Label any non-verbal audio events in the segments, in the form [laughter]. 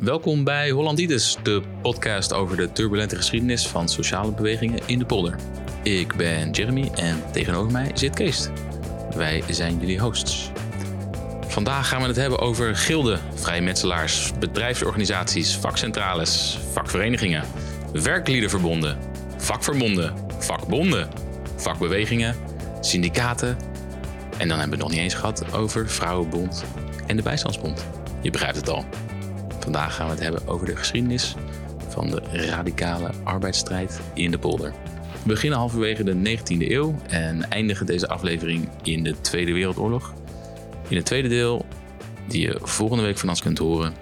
Welkom bij Hollanditis, de podcast over de turbulente geschiedenis van sociale bewegingen in de polder. Ik ben Jeremy en tegenover mij zit Kees. Wij zijn jullie hosts. Vandaag gaan we het hebben over gilden, vrijmetselaars, bedrijfsorganisaties, vakcentrales, vakverenigingen, werkliedenverbonden, vakverbonden, vakbonden, vakbewegingen, syndicaten. En dan hebben we het nog niet eens gehad over Vrouwenbond en de Bijstandsbond. Je begrijpt het al. Vandaag gaan we het hebben over de geschiedenis van de radicale arbeidsstrijd in de polder. We beginnen halverwege de 19e eeuw en eindigen deze aflevering in de Tweede Wereldoorlog. In het tweede deel, die je volgende week van ons kunt horen,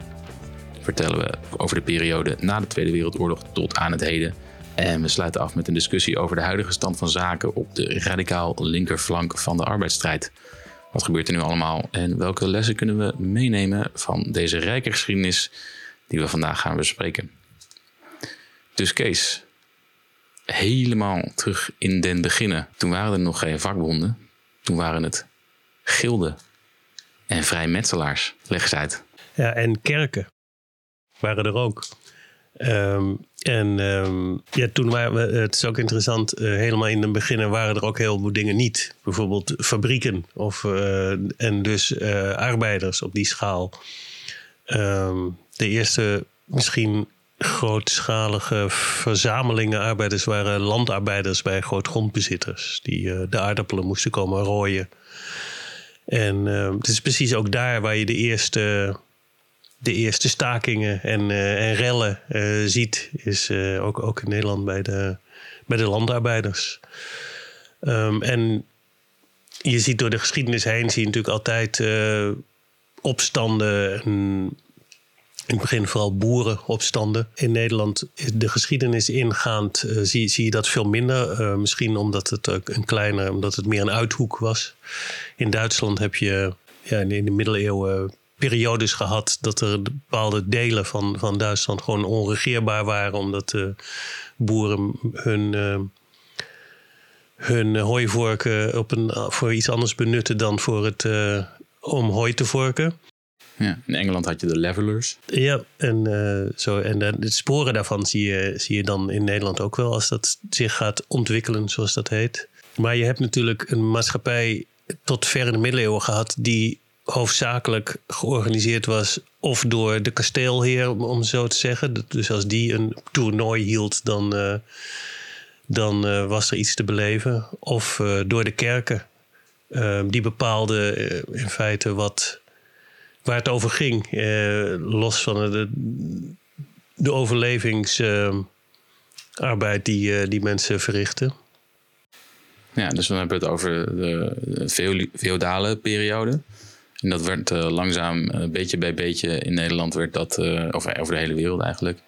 vertellen we over de periode na de Tweede Wereldoorlog tot aan het heden. En we sluiten af met een discussie over de huidige stand van zaken op de radicaal linkerflank van de arbeidsstrijd. Wat gebeurt er nu allemaal en welke lessen kunnen we meenemen van deze rijke geschiedenis die we vandaag gaan bespreken? Dus Kees, helemaal terug in den beginnen. Toen waren er nog geen vakbonden. Toen waren het gilden en vrijmetselaars. Leg eens uit. Ja, en kerken waren er ook. Ehm, en um, ja, toen waren we, het is ook interessant, uh, helemaal in het begin waren er ook heel veel dingen niet. Bijvoorbeeld fabrieken of, uh, en dus uh, arbeiders op die schaal. Um, de eerste misschien grootschalige verzamelingen arbeiders waren landarbeiders bij grootgrondbezitters. Die de aardappelen moesten komen rooien. En het is precies ook daar waar je de eerste de eerste stakingen en, uh, en rellen uh, ziet, is uh, ook, ook in Nederland bij de, bij de landarbeiders. Um, en je ziet door de geschiedenis heen, zie je natuurlijk altijd opstanden. En in het begin vooral boerenopstanden. In Nederland, de geschiedenis ingaand, zie, zie je dat veel minder. misschien omdat het een kleiner, omdat het meer een uithoek was. In Duitsland heb je ja, in de middeleeuwen periodes gehad dat er bepaalde delen van, van Duitsland gewoon onregeerbaar waren, omdat de boeren hun, uh, hun hooivorken op een, voor iets anders benutten dan voor het, uh, om hooi te vorken. Ja, in Engeland had je de levelers. Ja, en, uh, zo, en de, de, sporen daarvan zie je, zie je dan in Nederland ook wel als dat zich gaat ontwikkelen, zoals dat heet. Maar je hebt natuurlijk een maatschappij tot ver in de middeleeuwen gehad die hoofdzakelijk georganiseerd was of door de kasteelheer, om zo te zeggen. Dus als die een toernooi hield, dan, uh, dan uh, was er iets te beleven. Of uh, door de kerken. die bepaalden in feite wat, waar het over ging. los van de, de overlevingsarbeid die, die mensen verrichten. Ja, dus dan hebben we het over de feodale periode. En dat werd uh, langzaam, uh, beetje bij beetje in Nederland, werd dat, uh, of over de hele wereld eigenlijk,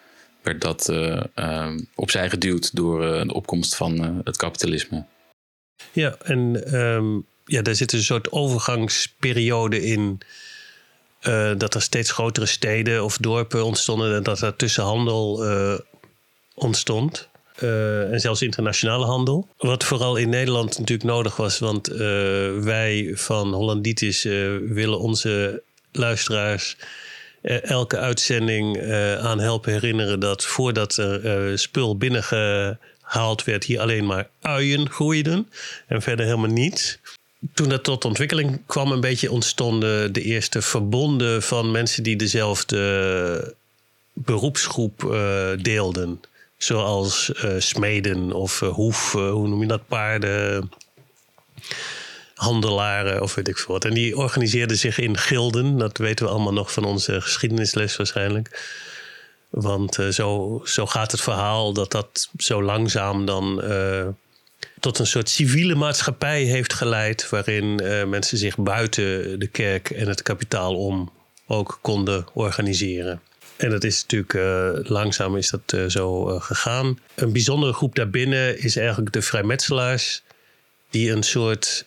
werd dat ehm, opzij geduwd door de opkomst van het kapitalisme. Ja, en um, ja, daar zit een soort overgangsperiode in. dat er steeds grotere steden of dorpen ontstonden en dat er tussenhandel ontstond. Uh, en zelfs internationale handel. Wat vooral in Nederland natuurlijk nodig was, want uh, wij van Hollanditis uh, willen onze luisteraars elke uitzending aan helpen herinneren dat voordat er spul binnengehaald werd, hier alleen maar uien groeiden en verder helemaal niets. Toen dat tot ontwikkeling kwam, een beetje ontstonden de eerste verbonden van mensen die dezelfde beroepsgroep deelden. Zoals uh, smeden of uh, hoef, uh, hoe noem je dat, paarden, handelaren of weet ik veel wat. En die organiseerden zich in gilden. Dat weten we allemaal nog van onze geschiedenisles waarschijnlijk. Want zo, zo gaat het verhaal dat dat zo langzaam dan tot een soort civiele maatschappij heeft geleid. Waarin mensen zich buiten de kerk en het kapitaal om ook konden organiseren. En dat is natuurlijk uh, langzaam is dat uh, zo uh, gegaan. Een bijzondere groep daarbinnen is eigenlijk de vrijmetselaars, die een soort,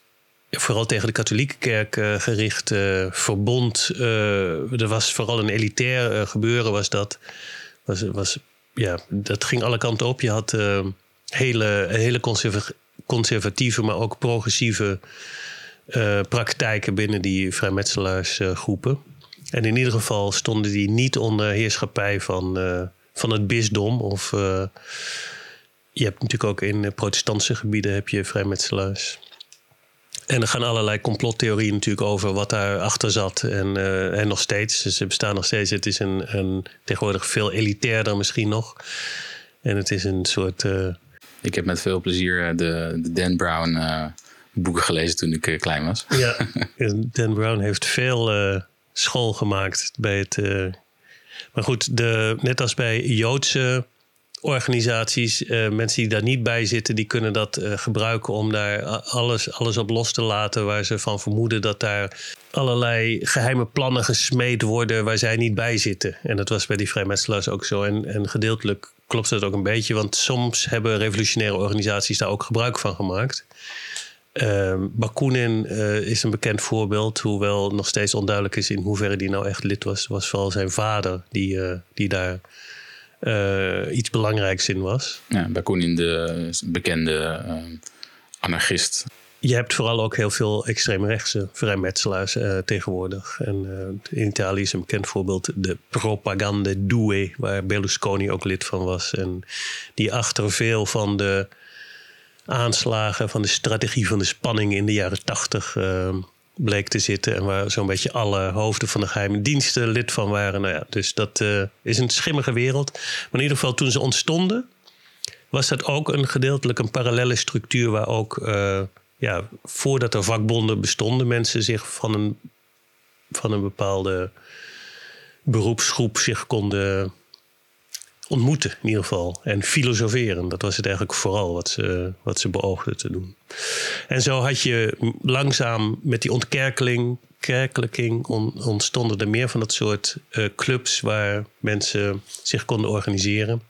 vooral tegen de katholieke kerk gericht verbond. er was vooral een elitair gebeuren, was dat. Was, was, ja, dat ging alle kanten op. Je had hele, hele conservatieve, maar ook progressieve praktijken binnen die vrijmetselaarsgroepen. En in ieder geval stonden die niet onder heerschappij van, van het bisdom. Of je hebt natuurlijk ook in protestantse gebieden heb je vrijmetselaars. En er gaan allerlei complottheorieën natuurlijk over wat daarachter zat. En, uh, en nog steeds. Dus ze bestaan nog steeds. Het is een, een, tegenwoordig veel elitairder misschien nog. En het is een soort... Ik heb met veel plezier eh, de, de Dan Brown boeken gelezen toen ik klein was. Ja, [laughs] Dan Brown heeft veel school gemaakt bij het... maar goed, de, net als bij Joodse organisaties, uh, mensen die daar niet bij zitten, die kunnen dat uh, gebruiken om daar alles, alles op los te laten waar ze van vermoeden dat daar allerlei geheime plannen gesmeed worden waar zij niet bij zitten. En dat was bij die vrijmetselaars ook zo. En, en gedeeltelijk klopt dat ook een beetje, want soms hebben revolutionaire organisaties daar ook gebruik van gemaakt. Uh, Bakunin uh, is een bekend voorbeeld, hoewel nog steeds onduidelijk is in hoeverre die nou echt lid was. was vooral zijn vader die, die daar uh, iets belangrijks in was. Ja, Bakunin, de bekende uh, anarchist. Je hebt vooral ook heel veel extreemrechtse vrijmetselaars tegenwoordig. En in Italië is een bekend voorbeeld de Propaganda Due, waar Berlusconi ook lid van was. En die achter veel van de aanslagen, van de strategie van de spanning in de jaren tachtig bleek te zitten. En waar zo'n beetje alle hoofden van de geheime diensten lid van waren. Nou ja, dus dat uh, is een schimmige wereld. Maar in ieder geval toen ze ontstonden, was dat ook een gedeeltelijk een parallele structuur waar ook, uh, ja, voordat er vakbonden bestonden, mensen zich van een, van een bepaalde beroepsgroep zich konden ontmoeten in ieder geval. En filosoferen. Dat was het eigenlijk vooral wat ze, wat ze beoogden te doen. En zo had je langzaam met die ontkerkeling, kerkelijking, ontstonden er meer van dat soort uh, clubs waar mensen zich konden organiseren.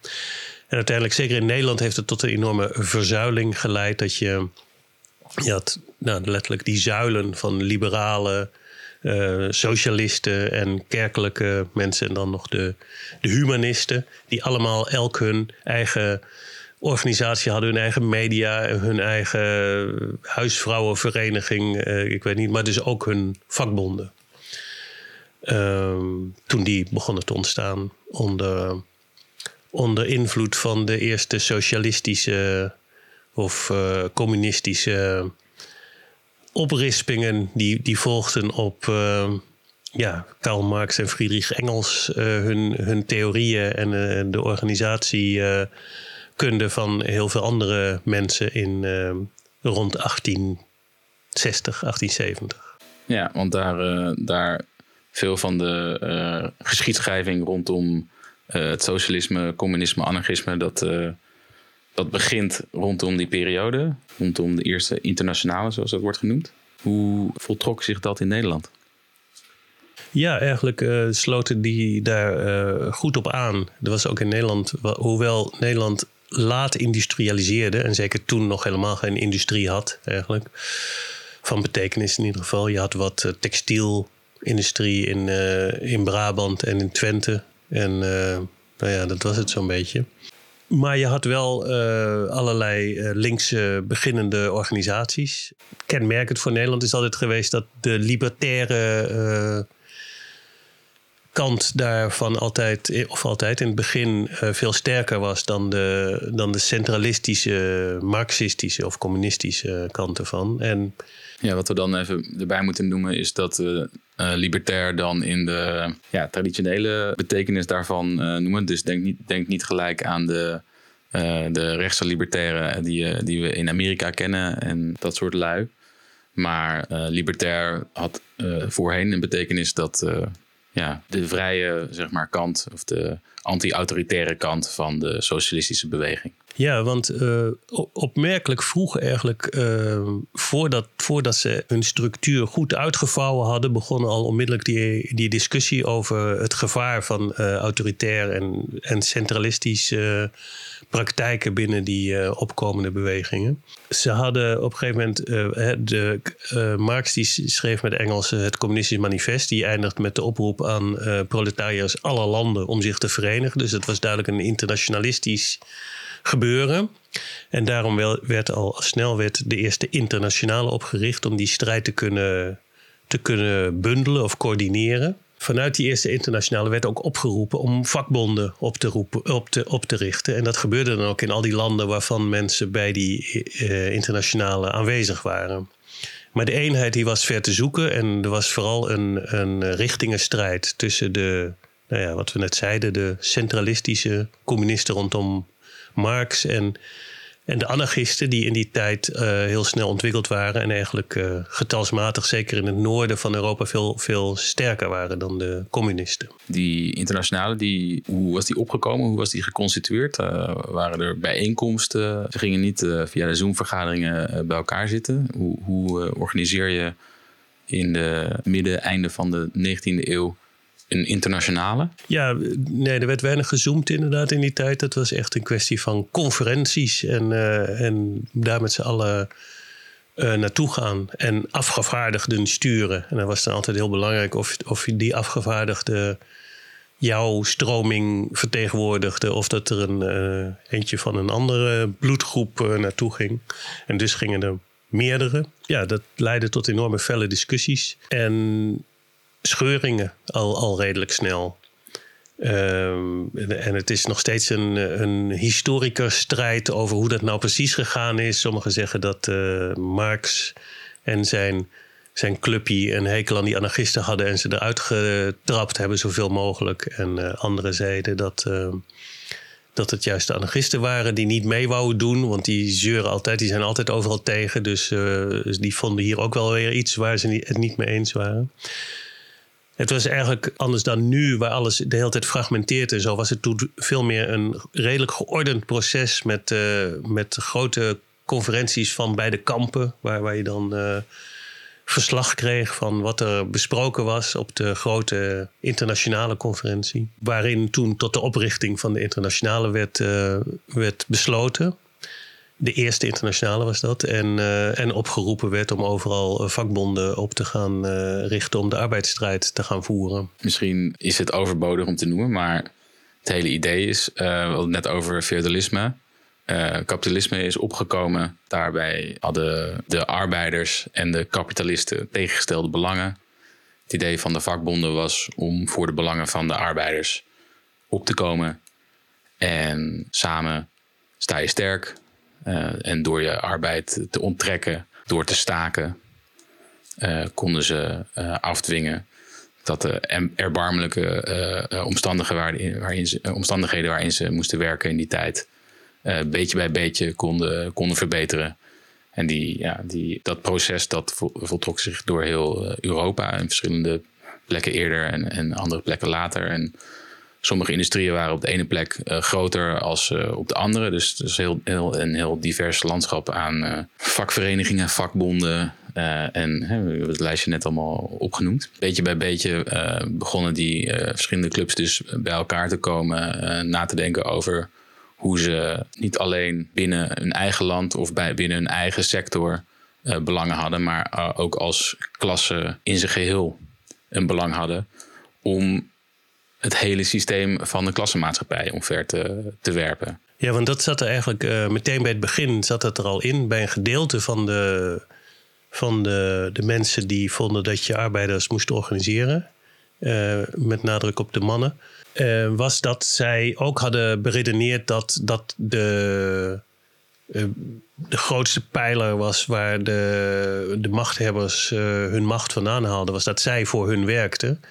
En uiteindelijk, zeker in Nederland, heeft het tot een enorme verzuiling geleid. Dat je, je had nou, letterlijk die zuilen van liberalen uh, socialisten en kerkelijke mensen en dan nog de, de humanisten, die allemaal elk hun eigen organisatie hadden, hun eigen media, hun eigen huisvrouwenvereniging, uh, ik weet niet, maar dus ook hun vakbonden. Uh, toen die begonnen te ontstaan onder, onder invloed van de eerste socialistische of uh, communistische oprispingen die, die volgden op uh, ja, Karl Marx en Friedrich Engels, uh, hun, hun theorieën en uh, de organisatiekunde van heel veel andere mensen in rond 1860, 1870. Ja, want daar, daar veel van de geschiedschrijving rondom het socialisme, communisme, anarchisme, dat dat begint rondom die periode, rondom de eerste internationale, zoals dat wordt genoemd. Hoe voltrok zich dat in Nederland? Ja, eigenlijk uh, sloten die daar uh, goed op aan. Er was ook in Nederland, hoewel Nederland laat industrialiseerde en zeker toen nog helemaal geen industrie had, eigenlijk. Van betekenis in ieder geval. Je had wat uh, textielindustrie in, in Brabant en in Twente. En nou ja, dat was het zo'n beetje. Maar je had wel uh, allerlei uh, linkse beginnende organisaties. Kenmerkend voor Nederland is altijd geweest dat de libertaire uh, kant daarvan altijd, of altijd in het begin veel sterker was dan de, dan de centralistische, marxistische of communistische kant ervan. En, ja, wat we dan even erbij moeten noemen is dat uh, libertair dan in de ja, traditionele betekenis daarvan uh, noemen. Dus denk niet, niet gelijk aan de, uh, de rechtse libertairen die, die we in Amerika kennen en dat soort lui. Maar libertair had voorheen een betekenis dat ja, de vrije zeg maar, kant of de anti-autoritaire kant van de socialistische beweging. Ja, want uh, opmerkelijk vroeg eigenlijk, uh, voordat, voordat ze hun structuur goed uitgevouwen hadden, begon al onmiddellijk die, die discussie over het gevaar van uh, autoritair en, en centralistisch praktijken binnen die opkomende bewegingen. Ze hadden op een gegeven moment, de, Marx die schreef met Engels het Communistisch Manifest, die eindigt met de oproep aan proletariërs aller landen om zich te verenigen. Dus het was duidelijk een internationalistisch gebeuren. En daarom werd al snel werd de eerste internationale opgericht om die strijd te kunnen, te kunnen bundelen of coördineren. vanuit die eerste internationale werd ook opgeroepen om vakbonden op te, op te, op te richten. En dat gebeurde dan ook in al die landen waarvan mensen bij die uh, internationale aanwezig waren. Maar de eenheid die was ver te zoeken en er was vooral een, een richtingenstrijd tussen de, nou ja, wat we net zeiden, de centralistische communisten rondom Marx en en de anarchisten, die in die tijd uh, heel snel ontwikkeld waren en eigenlijk uh, getalsmatig, zeker in het noorden van Europa, veel, veel sterker waren dan de communisten. Die internationale, die, hoe was die opgekomen? Hoe was die geconstitueerd? Uh, waren er bijeenkomsten? Ze gingen niet via de Zoom-vergaderingen bij elkaar zitten. Hoe, hoe organiseer je in de midden, einde van de 19e eeuw een internationale? Ja, nee, er werd weinig gezoomd inderdaad in die tijd. Het was echt een kwestie van conferenties en, uh, en daar met z'n allen uh, naartoe gaan. En afgevaardigden sturen. En dan was dan altijd heel belangrijk of, of die afgevaardigde jouw stroming vertegenwoordigde. Of dat er een uh, eentje van een andere bloedgroep naartoe ging. En dus gingen er meerdere. Ja, dat leidde tot enorme felle discussies. En scheuringen al, al redelijk snel. Um, en het is nog steeds een, een historikerstrijd over hoe dat nou precies gegaan is. Sommigen zeggen dat uh, Marx en zijn, zijn clubje een hekel aan die anarchisten hadden en ze eruit getrapt hebben zoveel mogelijk. En uh, anderen zeiden dat, uh, dat het juist de anarchisten waren die niet mee wouden doen, want die zeuren altijd, die zijn altijd overal tegen. Dus, dus die vonden hier ook wel weer iets waar ze het niet mee eens waren. Het was eigenlijk anders dan nu, waar alles de hele tijd fragmenteert en zo, was het toen veel meer een redelijk geordend proces met, uh, met grote conferenties van beide kampen, waar, waar je dan uh, verslag kreeg van wat er besproken was op de grote internationale conferentie. Waarin toen tot de oprichting van de internationale werd, uh, werd besloten. De eerste internationale was dat. En, uh, en opgeroepen werd om overal eh, vakbonden op te gaan uh, richten om de arbeidsstrijd te gaan voeren. Misschien is het overbodig om te noemen, maar het hele idee is, uh, net over feudalisme. kapitalisme is opgekomen. Daarbij hadden de arbeiders en de kapitalisten tegengestelde belangen. Het idee van de vakbonden was om voor de belangen van de arbeiders op te komen. En samen sta je sterk, en door je arbeid te onttrekken, door te staken, uh, konden ze uh, afdwingen dat de erbarmelijke omstandigheden, waarin, waarin ze, omstandigheden waarin ze moesten werken in die tijd, beetje bij beetje konden, konden verbeteren. En die, ja, die, dat proces dat voltrok zich door heel Europa in verschillende plekken eerder en, en andere plekken later. En sommige industrieën waren op de ene plek uh, groter als uh, op de andere. Dus het is heel, heel, een heel divers landschap aan uh, vakverenigingen, vakbonden. en we hebben het lijstje net allemaal opgenoemd. Beetje bij beetje begonnen die verschillende clubs dus bij elkaar te komen. na te denken over hoe ze niet alleen binnen hun eigen land of bij, binnen hun eigen sector belangen hadden. Maar ook als klasse in zijn geheel een belang hadden. Om het hele systeem van de klassenmaatschappij omver te, werpen. Ja, want dat zat er eigenlijk uh, meteen bij het begin zat het er al in. Bij een gedeelte van de, van de, de mensen die vonden dat je arbeiders moest organiseren. Uh, met nadruk op de mannen. Uh, was dat zij ook hadden beredeneerd dat, dat de, de grootste pijler was waar de, de machthebbers hun macht vandaan haalden. Was dat zij voor hun werkten.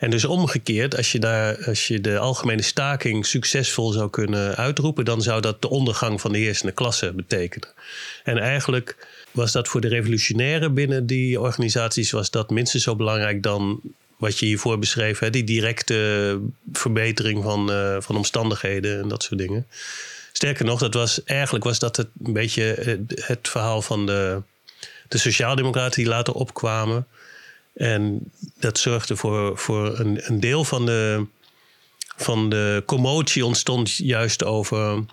En dus omgekeerd, als je, daar, als je de algemene staking succesvol zou kunnen uitroepen, dan zou dat de ondergang van de heersende klasse betekenen. En eigenlijk was dat voor de revolutionairen binnen die organisaties was dat minstens zo belangrijk dan wat je hiervoor beschreef, hè, die directe verbetering van, uh, van omstandigheden en dat soort dingen. Sterker nog, dat was, eigenlijk was dat het, een beetje het, het verhaal van de, de sociaaldemocraten die later opkwamen. En dat zorgde voor, voor een, een deel van de, van de commotie ontstond juist over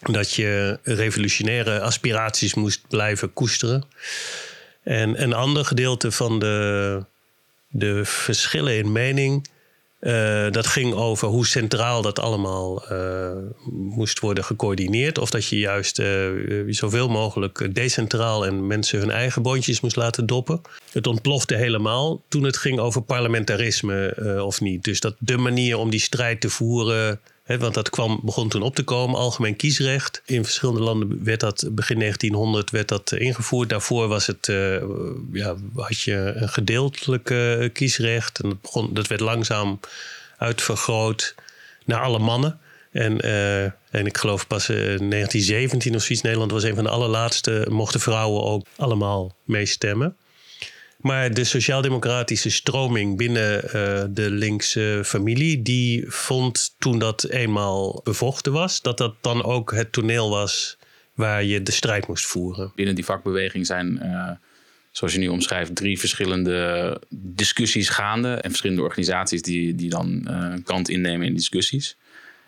dat je revolutionaire aspiraties moest blijven koesteren. En een ander gedeelte van de, de verschillen in mening Uh, dat ging over hoe centraal dat allemaal uh, moest worden gecoördineerd. Of dat je juist uh, zoveel mogelijk decentraal en mensen hun eigen bondjes moest laten doppen. Het ontplofte helemaal toen het ging over parlementarisme of niet. Dus dat de manier om die strijd te voeren want dat kwam, begon toen op te komen, algemeen kiesrecht. In verschillende landen werd dat begin 1900 werd dat ingevoerd. Daarvoor was het, uh, ja, had je een gedeeltelijk kiesrecht. En dat, begon, dat werd langzaam uitvergroot naar alle mannen. En, uh, en ik geloof pas in 1917 of zoiets, Nederland was een van de allerlaatste, mochten vrouwen ook allemaal meestemmen. Maar de sociaal-democratische stroming binnen uh, de linkse familie, die vond toen dat eenmaal bevochten was, dat dat dan ook het toneel was waar je de strijd moest voeren. Binnen die vakbeweging zijn, uh, zoals je nu omschrijft, drie verschillende discussies gaande en verschillende organisaties die, die dan uh, kant innemen in discussies.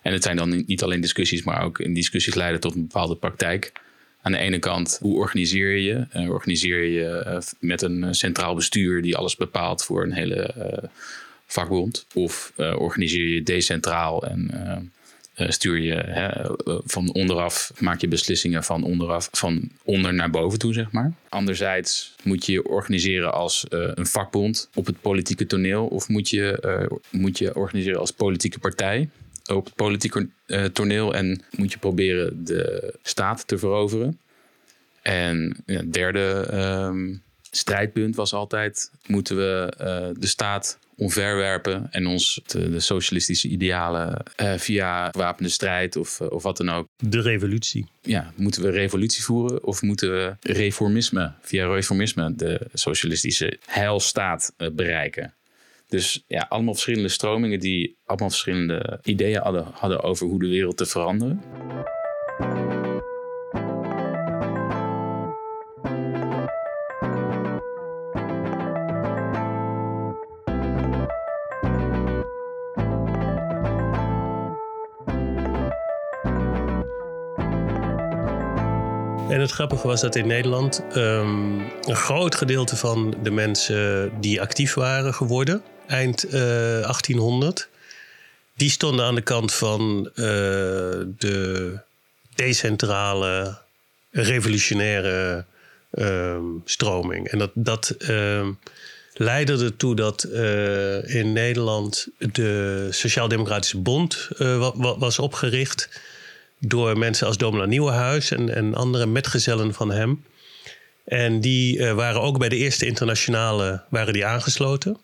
En het zijn dan niet alleen discussies, maar ook in discussies leiden tot een bepaalde praktijk aan de ene kant, hoe organiseer je? Uh, organiseer je uh, met een eh, centraal bestuur die alles bepaalt voor een hele vakbond? Of organiseer je decentraal en stuur je hè, van onderaf, maak je beslissingen van onderaf, van onder naar boven toe, zeg maar. Anderzijds moet je je organiseren als een vakbond op het politieke toneel, of moet je, moet je organiseren als politieke partij op het politieke uh, toneel en moet je proberen de staat te veroveren. En ja, het derde um, strijdpunt was altijd: moeten we uh, de staat omverwerpen en ons de, de socialistische idealen uh, via wapende strijd of, of wat dan ook. De revolutie. Ja, moeten we revolutie voeren of moeten we reformisme, via reformisme de socialistische heilstaat bereiken? Dus ja, allemaal verschillende stromingen die allemaal verschillende ideeën hadden, over hoe de wereld te veranderen. En het grappige was dat in Nederland um, een groot gedeelte van de mensen die actief waren geworden, eind uh, 1800, die stonden aan de kant van uh, de decentrale, revolutionaire um, stroming. En dat, dat um, leidde ertoe dat uh, in Nederland de Sociaal-Democratische Bond was opgericht door mensen als Domela Nieuwenhuis en, en andere metgezellen van hem. En die waren ook bij de eerste internationale waren die aangesloten.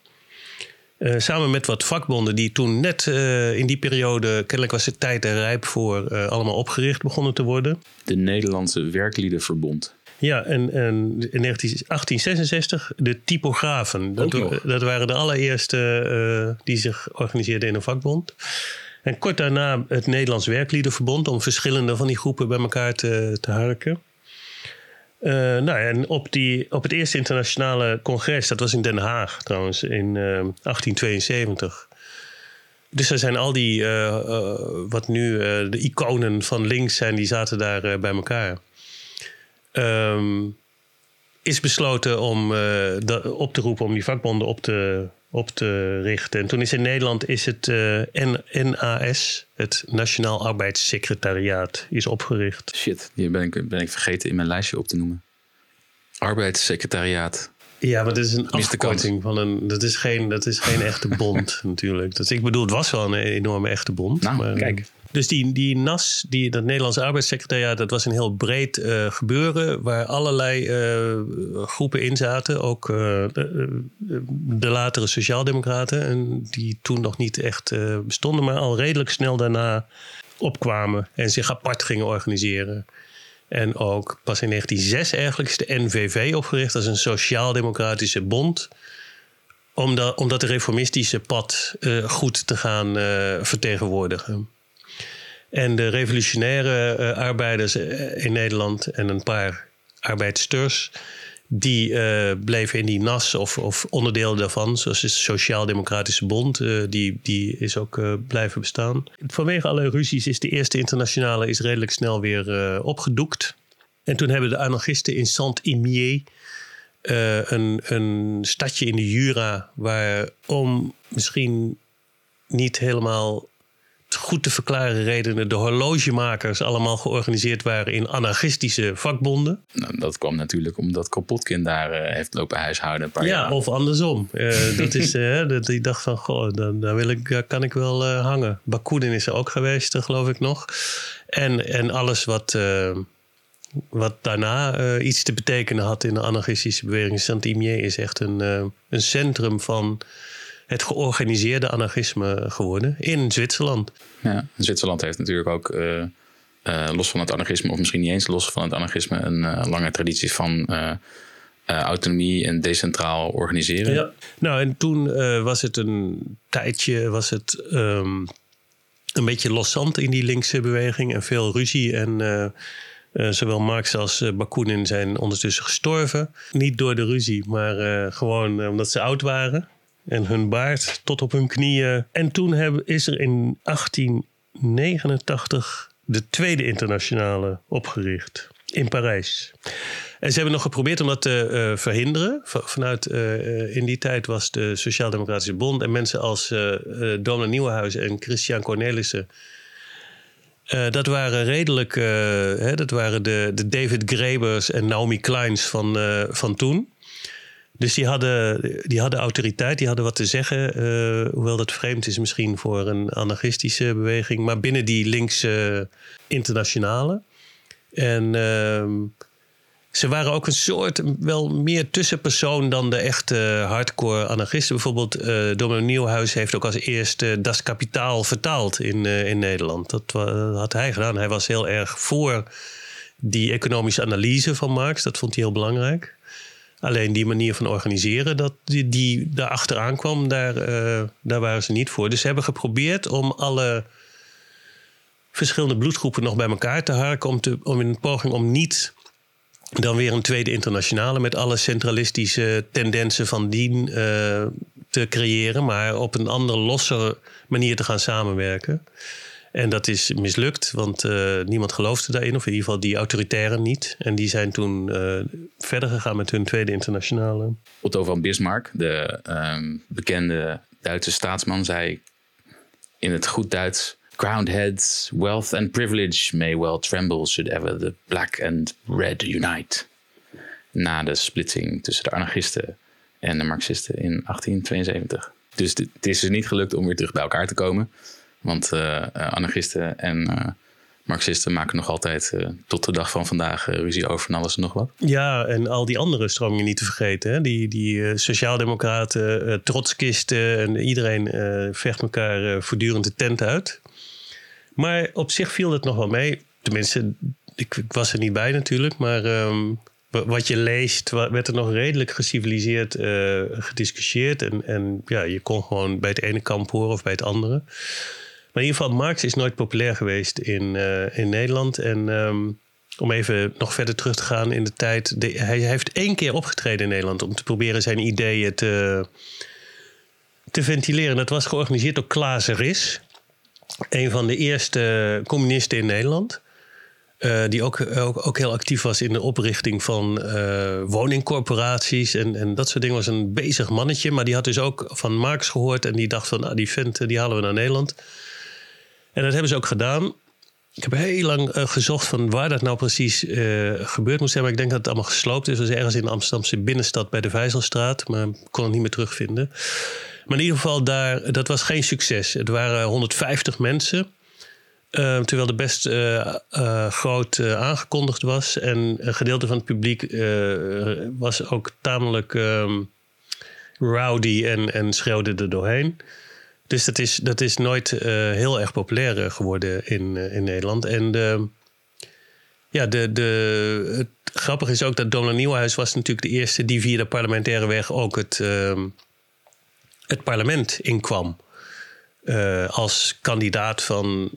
Uh, samen met wat vakbonden die toen net uh, in die periode, kennelijk was de tijd er rijp voor, allemaal opgericht begonnen te worden. De Nederlandse Werkliedenverbond. Ja, en, en in 1866 de typografen. Dat, dat waren de allereerste die zich organiseerden in een vakbond. En kort daarna het Nederlands Werkliedenverbond om verschillende van die groepen bij elkaar te, te harken. Uh, nou, en op, die, op het eerste internationale congres, dat was in Den Haag trouwens, in uh, eh, 1872. Dus er zijn al die, uh, wat nu de iconen van links zijn, die zaten daar bij elkaar. Um, is besloten om op te roepen om die vakbonden op te, op te richten. En toen is in Nederland is het uh, eh, NAS, het Nationaal Arbeidssecretariaat, is opgericht. Shit, die ben ik, ben ik vergeten in mijn lijstje op te noemen. Arbeidssecretariaat. Ja, maar dat is een afkorting van een. Dat is geen, dat is geen echte bond [laughs] natuurlijk. Dat, ik bedoel, het was wel een enorme echte bond. Nou, maar, kijk. Dus die, die NAS, die, dat Nederlandse arbeidssecretariaat, dat was een heel breed uh, gebeuren waar allerlei uh, groepen in zaten. Ook uh, de, latere sociaaldemocraten, en die toen nog niet echt bestonden, maar al redelijk snel daarna opkwamen en zich apart gingen organiseren. En ook pas in 1906 eigenlijk is de NVV opgericht als een sociaal-democratische bond. Om, dat, om dat reformistische pad goed te gaan vertegenwoordigen. En de revolutionaire uh, arbeiders eh, in Nederland en een paar arbeidsters, die uh, bleven in die NAS of, of onderdeel daarvan, zoals de Sociaal-Democratische Bond, die, die is ook blijven bestaan. Vanwege alle ruzies is de Eerste Internationale is redelijk snel weer opgedoekt. En toen hebben de anarchisten in Saint-Imier een, een stadje in de Jura, waar om misschien niet helemaal goed te verklaren redenen de horlogemakers allemaal georganiseerd waren in anarchistische vakbonden. Nou, dat kwam natuurlijk omdat Kropotkin daar uh, heeft lopen huishouden. Een paar ja, jaar. of andersom. Uh, [laughs] dat is, uh, dat, die dacht van, goh, dan, dan wil ik, kan ik wel hangen. Bakunin is er ook geweest, geloof ik nog. En, en alles wat, wat daarna iets te betekenen had in de anarchistische beweging. Saint-Imier is echt een, een centrum van het georganiseerde anarchisme geworden in Zwitserland. Ja, Zwitserland heeft natuurlijk ook, uh, uh, los van het anarchisme, of misschien niet eens los van het anarchisme, een uh, lange traditie van autonomie en decentraal organiseren. Ja, nou en toen was het een tijdje, was het um, een beetje loszand in die linkse beweging en veel ruzie en. Uh, zowel Marx als uh, Bakunin zijn ondertussen gestorven. Niet door de ruzie, maar uh, gewoon omdat ze oud waren en hun baard tot op hun knieën. En toen is er in 1889 de Tweede Internationale opgericht in Parijs. En ze hebben nog geprobeerd om dat te uh, verhinderen. vanuit, uh, in die tijd was de Sociaal-Democratische Bond en mensen als uh, Dona Nieuwenhuis en Christian Cornelissen. dat waren redelijk, hè, dat waren de, de David Grebers en Naomi Kleins van, van toen. Dus die hadden, die hadden autoriteit, die hadden wat te zeggen. Uh, hoewel dat vreemd is misschien voor een anarchistische beweging. Maar binnen die linkse internationale. En uh, ze waren ook een soort, wel meer tussenpersoon dan de echte hardcore anarchisten. Bijvoorbeeld uh, Domino Nieuwhuis heeft ook als eerste Das Kapitaal vertaald in, uh, in Nederland. Dat had hij gedaan. Hij was heel erg voor die economische analyse van Marx. Dat vond hij heel belangrijk. Alleen die manier van organiseren, dat die, die daar achteraan kwam, daar, uh, daar waren ze niet voor. Dus ze hebben geprobeerd om alle verschillende bloedgroepen nog bij elkaar te harken. Om, in een poging om niet dan weer een tweede internationale met alle centralistische tendensen van dien uh, te creëren. Maar op een andere, losse manier te gaan samenwerken. En dat is mislukt, want uh, niemand geloofde daarin, of in ieder geval die autoritairen niet. En die zijn toen uh, verder gegaan met hun tweede internationale. Otto van Bismarck, de um, bekende Duitse staatsman, zei in het goed Duits: Crowned heads, wealth and privilege may well tremble should ever the black and red unite. Na de splitsing tussen de anarchisten en de marxisten in 1872. Dus het is dus niet gelukt om weer terug bij elkaar te komen. Want uh, anarchisten en uh, Marxisten maken nog altijd tot de dag van vandaag ruzie over van alles en nog wat. Ja, en al die andere stromingen niet te vergeten. Hè? Die, die sociaaldemocraten, trotskisten en iedereen vecht elkaar voortdurend de tent uit. Maar op zich viel het nog wel mee. Tenminste, ik, ik was er niet bij natuurlijk, maar um, wat je leest, werd er nog redelijk geciviliseerd gediscussieerd. En, en ja, je kon gewoon bij het ene kamp horen of bij het andere. Maar in ieder geval, Marx is nooit populair geweest in, uh, in Nederland. En um, om even nog verder terug te gaan in de tijd. Hij, heeft één keer opgetreden in Nederland om te proberen zijn ideeën te, te ventileren. Dat was georganiseerd door Klaas Ris. Een van de eerste communisten in Nederland. Uh, die ook, ook, ook, heel actief was in de oprichting van uh, woningcorporaties en, en dat soort dingen. Was een bezig mannetje, maar die had dus ook van Marx gehoord en die dacht van, nou, die vent die halen we naar Nederland. En dat hebben ze ook gedaan. Ik heb heel lang uh, gezocht van waar dat nou precies gebeurd moest zijn, maar ik denk dat het allemaal gesloopt is. Het was ergens in de Amsterdamse binnenstad bij de Vijzelstraat, maar ik kon het niet meer terugvinden. Maar in ieder geval, daar, dat was geen succes. Het waren 150 mensen. Uh, terwijl de best groot aangekondigd was. En een gedeelte van het publiek was ook tamelijk um, rowdy en, en schreeuwde er doorheen. Dus dat is, dat is nooit heel erg populair geworden in, in Nederland. En de, ja, de, de, het grappige is ook dat Donald Nieuwhuis was natuurlijk de eerste die via de parlementaire weg ook het, ehm, het parlement inkwam. als kandidaat van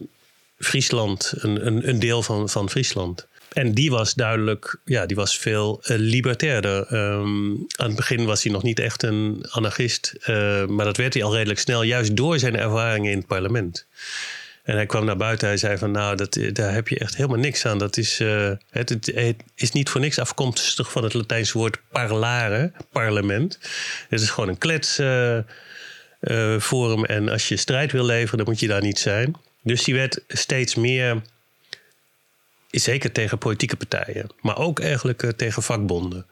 Friesland, een, een, een deel van, van Friesland. En die was duidelijk, ja, die was veel uh, libertairder. Um, aan het begin was hij nog niet echt een anarchist, uh, maar dat werd hij al redelijk snel, juist door zijn ervaringen in het parlement. En hij kwam naar buiten, hij zei van nou, dat, daar heb je echt helemaal niks aan. Dat is, het, het, is niet voor niks afkomstig van het Latijnse woord parlare, parlement. Het is gewoon een klets uh, Forum. En als je strijd wil leveren, dan moet je daar niet zijn. Dus die werd steeds meer, zeker tegen politieke partijen, maar ook eigenlijk uh, tegen vakbonden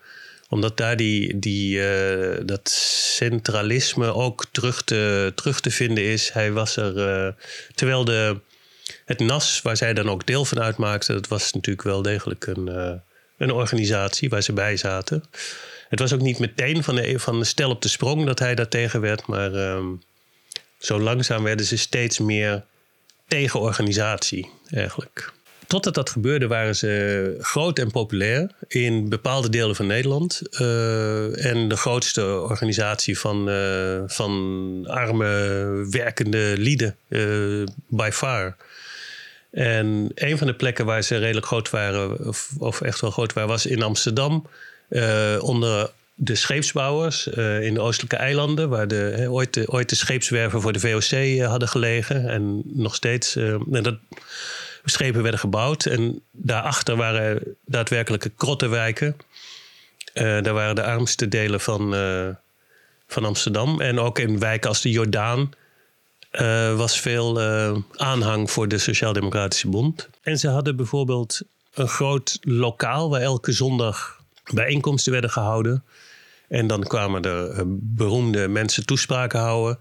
omdat daar die, die, uh, dat centralisme ook terug te, terug te vinden is. Hij was er. Uh, terwijl de, het NAS, waar zij dan ook deel van uitmaakten, dat was natuurlijk wel degelijk een, een organisatie waar ze bij zaten. Het was ook niet meteen van de, van de stel op de sprong dat hij daar tegen werd, maar um, zo langzaam werden ze steeds meer tegen organisatie eigenlijk. Totdat dat gebeurde waren ze groot en populair in bepaalde delen van Nederland. Uh, en de grootste organisatie van, uh, van arme werkende lieden, uh, by far. En een van de plekken waar ze redelijk groot waren, of, echt wel groot waren, was in Amsterdam. onder de scheepsbouwers in de Oostelijke Eilanden, waar de, ooit, de, ooit de scheepswerven voor de VOC hadden gelegen. En nog steeds. en dat, schepen werden gebouwd. En daarachter waren daadwerkelijke krottenwijken. Uh, daar waren de armste delen van, uh, van Amsterdam. En ook in wijken als de Jordaan uh, was veel aanhang voor de Sociaal-Democratische Bond. En ze hadden bijvoorbeeld een groot lokaal waar elke zondag bijeenkomsten werden gehouden. En dan kwamen er beroemde mensen toespraken houden.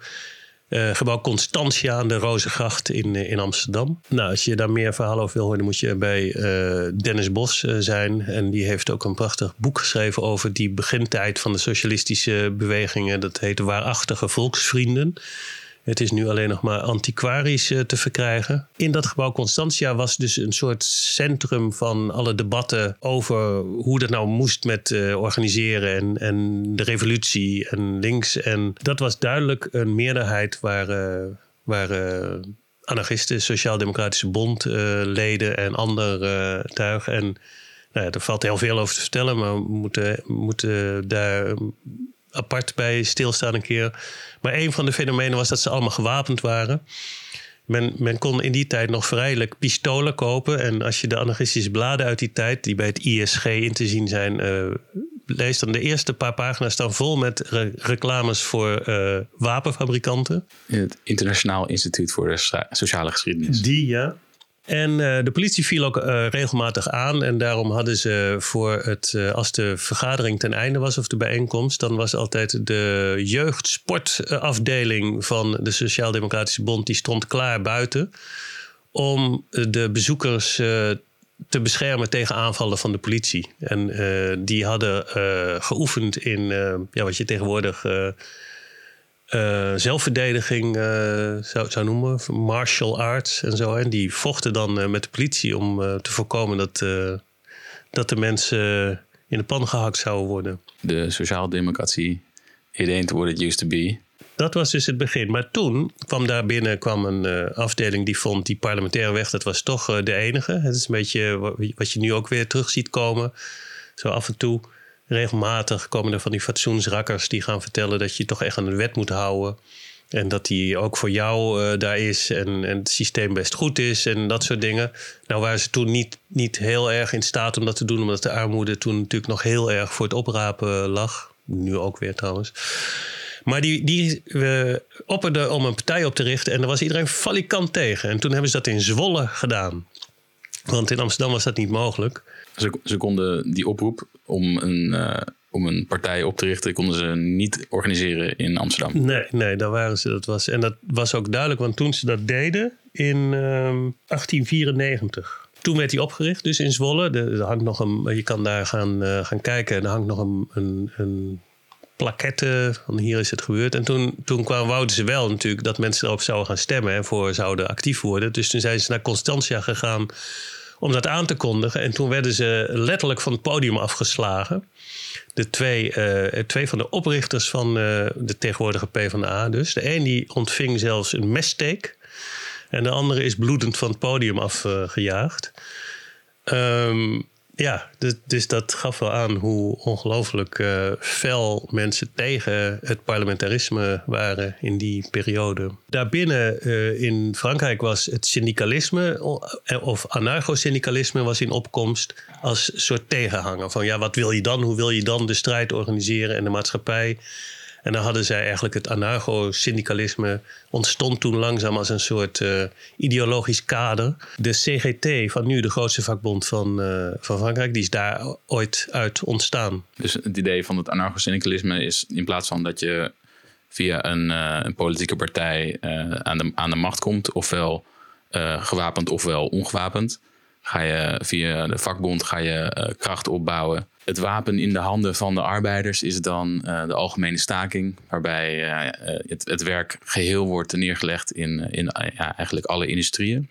Uh, gebouw Constantia aan de Rozengracht in, eh, in Amsterdam. Nou, als je daar meer verhalen over wil horen, dan moet je bij uh, Dennis Bos zijn. En die heeft ook een prachtig boek geschreven over die begintijd van de socialistische bewegingen. Dat heet Waarachtige Volksvrienden. Het is nu alleen nog maar antiquarisch uh, te verkrijgen. In dat gebouw Constantia was dus een soort centrum van alle debatten over hoe dat nou moest met uh, organiseren en, en de revolutie en links. En dat was duidelijk een meerderheid waar, uh, waar anarchisten, Sociaal-Democratische Bond leden en andere tuigen. En nou ja, er valt heel veel over te vertellen, maar we moeten, moeten daar apart bij stilstaan een keer. Maar een van de fenomenen was dat ze allemaal gewapend waren. Men, men kon in die tijd nog vrijelijk pistolen kopen. En als je de anarchistische bladen uit die tijd, die bij het ISG in te zien zijn, uh, leest, dan de eerste paar pagina's staan vol met re reclames voor uh, wapenfabrikanten. Het Internationaal Instituut voor de Sociale Geschiedenis. Die, ja. En uh, de politie viel ook uh, regelmatig aan. En daarom hadden ze voor het, uh, als de vergadering ten einde was of de bijeenkomst, dan was altijd de jeugdsportafdeling van de Sociaal-Democratische Bond, die stond klaar buiten. Om de bezoekers te beschermen tegen aanvallen van de politie. En die hadden geoefend in ja, wat je tegenwoordig uh, zelfverdediging uh, zou, zou noemen, martial arts en zo. En die vochten dan uh, met de politie om te voorkomen dat, dat de mensen in de pan gehakt zouden worden. De sociaaldemocratie, it ain't what it used to be. Dat was dus het begin. Maar toen kwam daar binnen kwam een afdeling die vond die parlementaire weg, dat was toch de enige. Het is een beetje wat je nu ook weer terug ziet komen. Zo af en toe regelmatig komen er van die fatsoensrakkers die gaan vertellen dat je toch echt aan de wet moet houden. En dat die ook voor jou uh, daar is en, en, het systeem best goed is en dat soort dingen. Nou waren ze toen niet, niet heel erg in staat om dat te doen, omdat de armoede toen natuurlijk nog heel erg voor het oprapen lag. Nu ook weer trouwens. Maar die, die opperden om een partij op te richten en daar was iedereen valikant tegen. En toen hebben ze dat in Zwolle gedaan. Want in Amsterdam was dat niet mogelijk. Ze, ze konden die oproep om een, uh, om een partij op te richten, konden ze niet organiseren in Amsterdam. Nee, nee, daar waren ze. Dat was, en dat was ook duidelijk, want toen ze dat deden in uh, ehm, 1894. Toen werd hij opgericht, dus in Zwolle. Er, hangt nog een, je kan daar gaan, uh, gaan kijken. Er hangt nog een, een, een van hier is het gebeurd. En toen, toen kwamen, wouden ze wel natuurlijk dat mensen erop zouden gaan stemmen en voor zouden actief worden. Dus toen zijn ze naar Constantia gegaan om dat aan te kondigen. En toen werden ze letterlijk van het podium afgeslagen. De twee, uh, twee van de oprichters van uh, de tegenwoordige PvdA dus. De een die ontving zelfs een messteek. En de andere is bloedend van het podium afgejaagd. Um, ja, dus, dus, dat gaf wel aan hoe ongelooflijk uh, fel mensen tegen het parlementarisme waren in die periode. Daarbinnen uh, in Frankrijk was het syndicalisme of anarcho-syndicalisme was in opkomst als soort tegenhanger. Van ja, wat wil je dan? Hoe wil je dan de strijd organiseren en de maatschappij En dan hadden zij eigenlijk het anarcho-syndicalisme ontstond toen langzaam als een soort uh, ideologisch kader. De CGT van nu, de grootste vakbond van, uh, van Frankrijk, die is daar ooit uit ontstaan. Dus het idee van het anarcho-syndicalisme is in plaats van dat je via een, uh, een politieke partij aan, de, aan de macht komt, ofwel gewapend ofwel ongewapend, ga je via de vakbond ga je kracht opbouwen het wapen in de handen van de arbeiders is dan uh, de algemene staking, waarbij uh, het, het, werk geheel wordt neergelegd in, in ja, eigenlijk alle industrieën.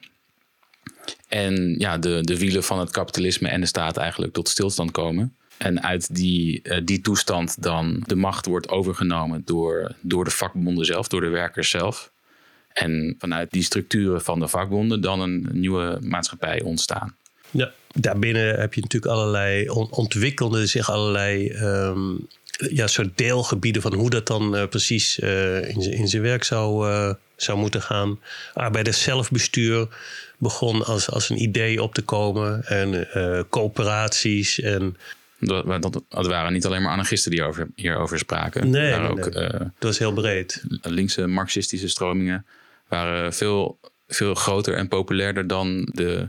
En ja, de, de wielen van het kapitalisme en de staat eigenlijk tot stilstand komen. En uit die, die toestand dan de macht wordt overgenomen door, door de vakbonden zelf, door de werkers zelf. En vanuit die structuren van de vakbonden dan een nieuwe maatschappij ontstaan. Ja, daarbinnen heb je natuurlijk allerlei, ontwikkelde zich allerlei um, ja, soort deelgebieden van hoe dat dan uh, precies uh, in, in zijn werk zou, uh, zou moeten gaan. Arbeiders zelfbestuur begon als, als een idee op te komen en coöperaties en dat, dat, waren niet alleen maar anarchisten die over, hierover spraken. Nee, nee, ook, nee. dat was heel breed. Linkse marxistische stromingen waren veel, veel groter en populairder dan de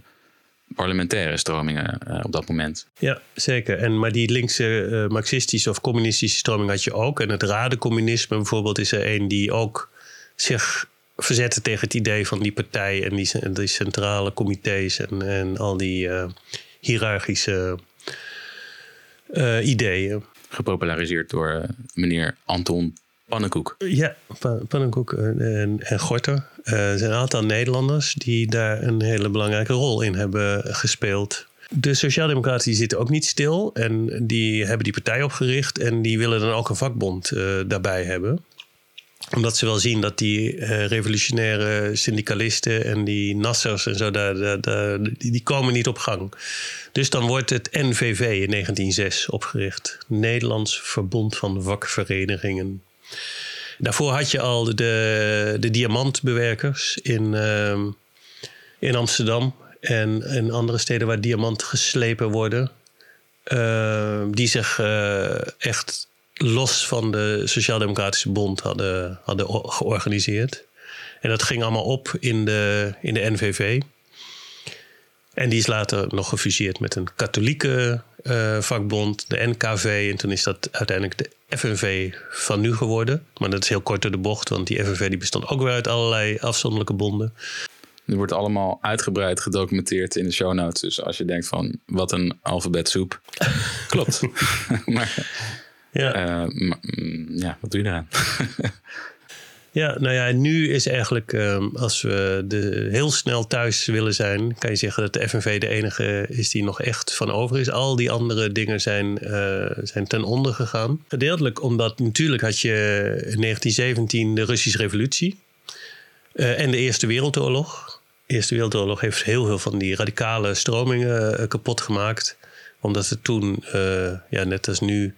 parlementaire stromingen uh, op dat moment. Ja, zeker. En, maar die linkse uh, marxistische of communistische stroming had je ook. En het radencommunisme bijvoorbeeld is er een die ook zich verzette tegen het idee van die partij en die, die centrale comité's en, en al die uh, hiërarchische ideeën. Gepopulariseerd door meneer Anton Pannenkoek. Ja, Pannenkoek en, en Gorter. Eh, er zijn een aantal Nederlanders die daar een hele belangrijke rol in hebben gespeeld. De Sociaaldemocraten zitten ook niet stil en die hebben die partij opgericht en die willen dan ook een vakbond uh, daarbij hebben omdat ze wel zien dat die revolutionaire syndicalisten en die nassers en zo, daar, die, komen niet op gang. Dus dan wordt het NVV in 1906 opgericht. Nederlands Verbond van Vakverenigingen. Daarvoor had je al de, de diamantbewerkers in, uh, in Amsterdam en in andere steden waar diamant geslepen worden. Uh, die zich uh, echt los van de Sociaal-Democratische Bond hadden, hadden georganiseerd. En dat ging allemaal op in de, in de NVV. En die is later nog gefuseerd met een katholieke uh, vakbond, de NKV. En toen is dat uiteindelijk de FNV van nu geworden. Maar dat is heel kort door de bocht, want die FNV die bestond ook weer uit allerlei afzonderlijke bonden. Er wordt allemaal uitgebreid gedocumenteerd in de show notes. Dus als je denkt van wat een alfabetsoep. [laughs] Klopt. [laughs] maar, ja. Uh, maar, mm, ja, wat doe je eraan? [laughs] Ja, nou ja, nu is eigenlijk, um, als we de, heel snel thuis willen zijn, kan je zeggen dat de FNV de enige is die nog echt van over is. Al die andere dingen zijn, uh, zijn ten onder gegaan. Gedeeltelijk omdat natuurlijk had je in 1917 de Russische revolutie uh, en de Eerste Wereldoorlog. De Eerste Wereldoorlog heeft heel veel van die radicale stromingen uh, kapot gemaakt. Omdat het toen, ja, net als nu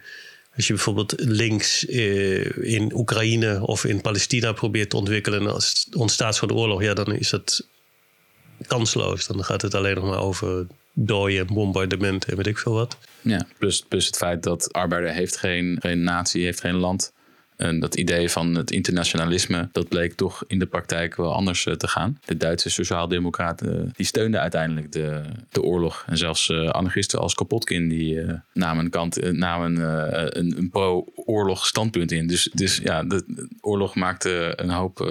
als je bijvoorbeeld links eh, in Oekraïne of in Palestina probeert te ontwikkelen en als ontstaat de oorlog, ja, dan is dat kansloos. Dan gaat het alleen nog maar over dooien, bombardementen en weet ik veel wat. Ja, plus, plus het feit dat arbeider heeft geen, geen natie, heeft geen land. En dat idee van het internationalisme, dat bleek toch in de praktijk wel anders eh, te gaan. De Duitse sociaaldemocraten eh, die steunden uiteindelijk de, de oorlog. En zelfs uh, anarchisten als Kapotkin die namen, een, kant, namen een, een pro-oorlog standpunt in. Dus, dus ja, de, oorlog maakte een hoop...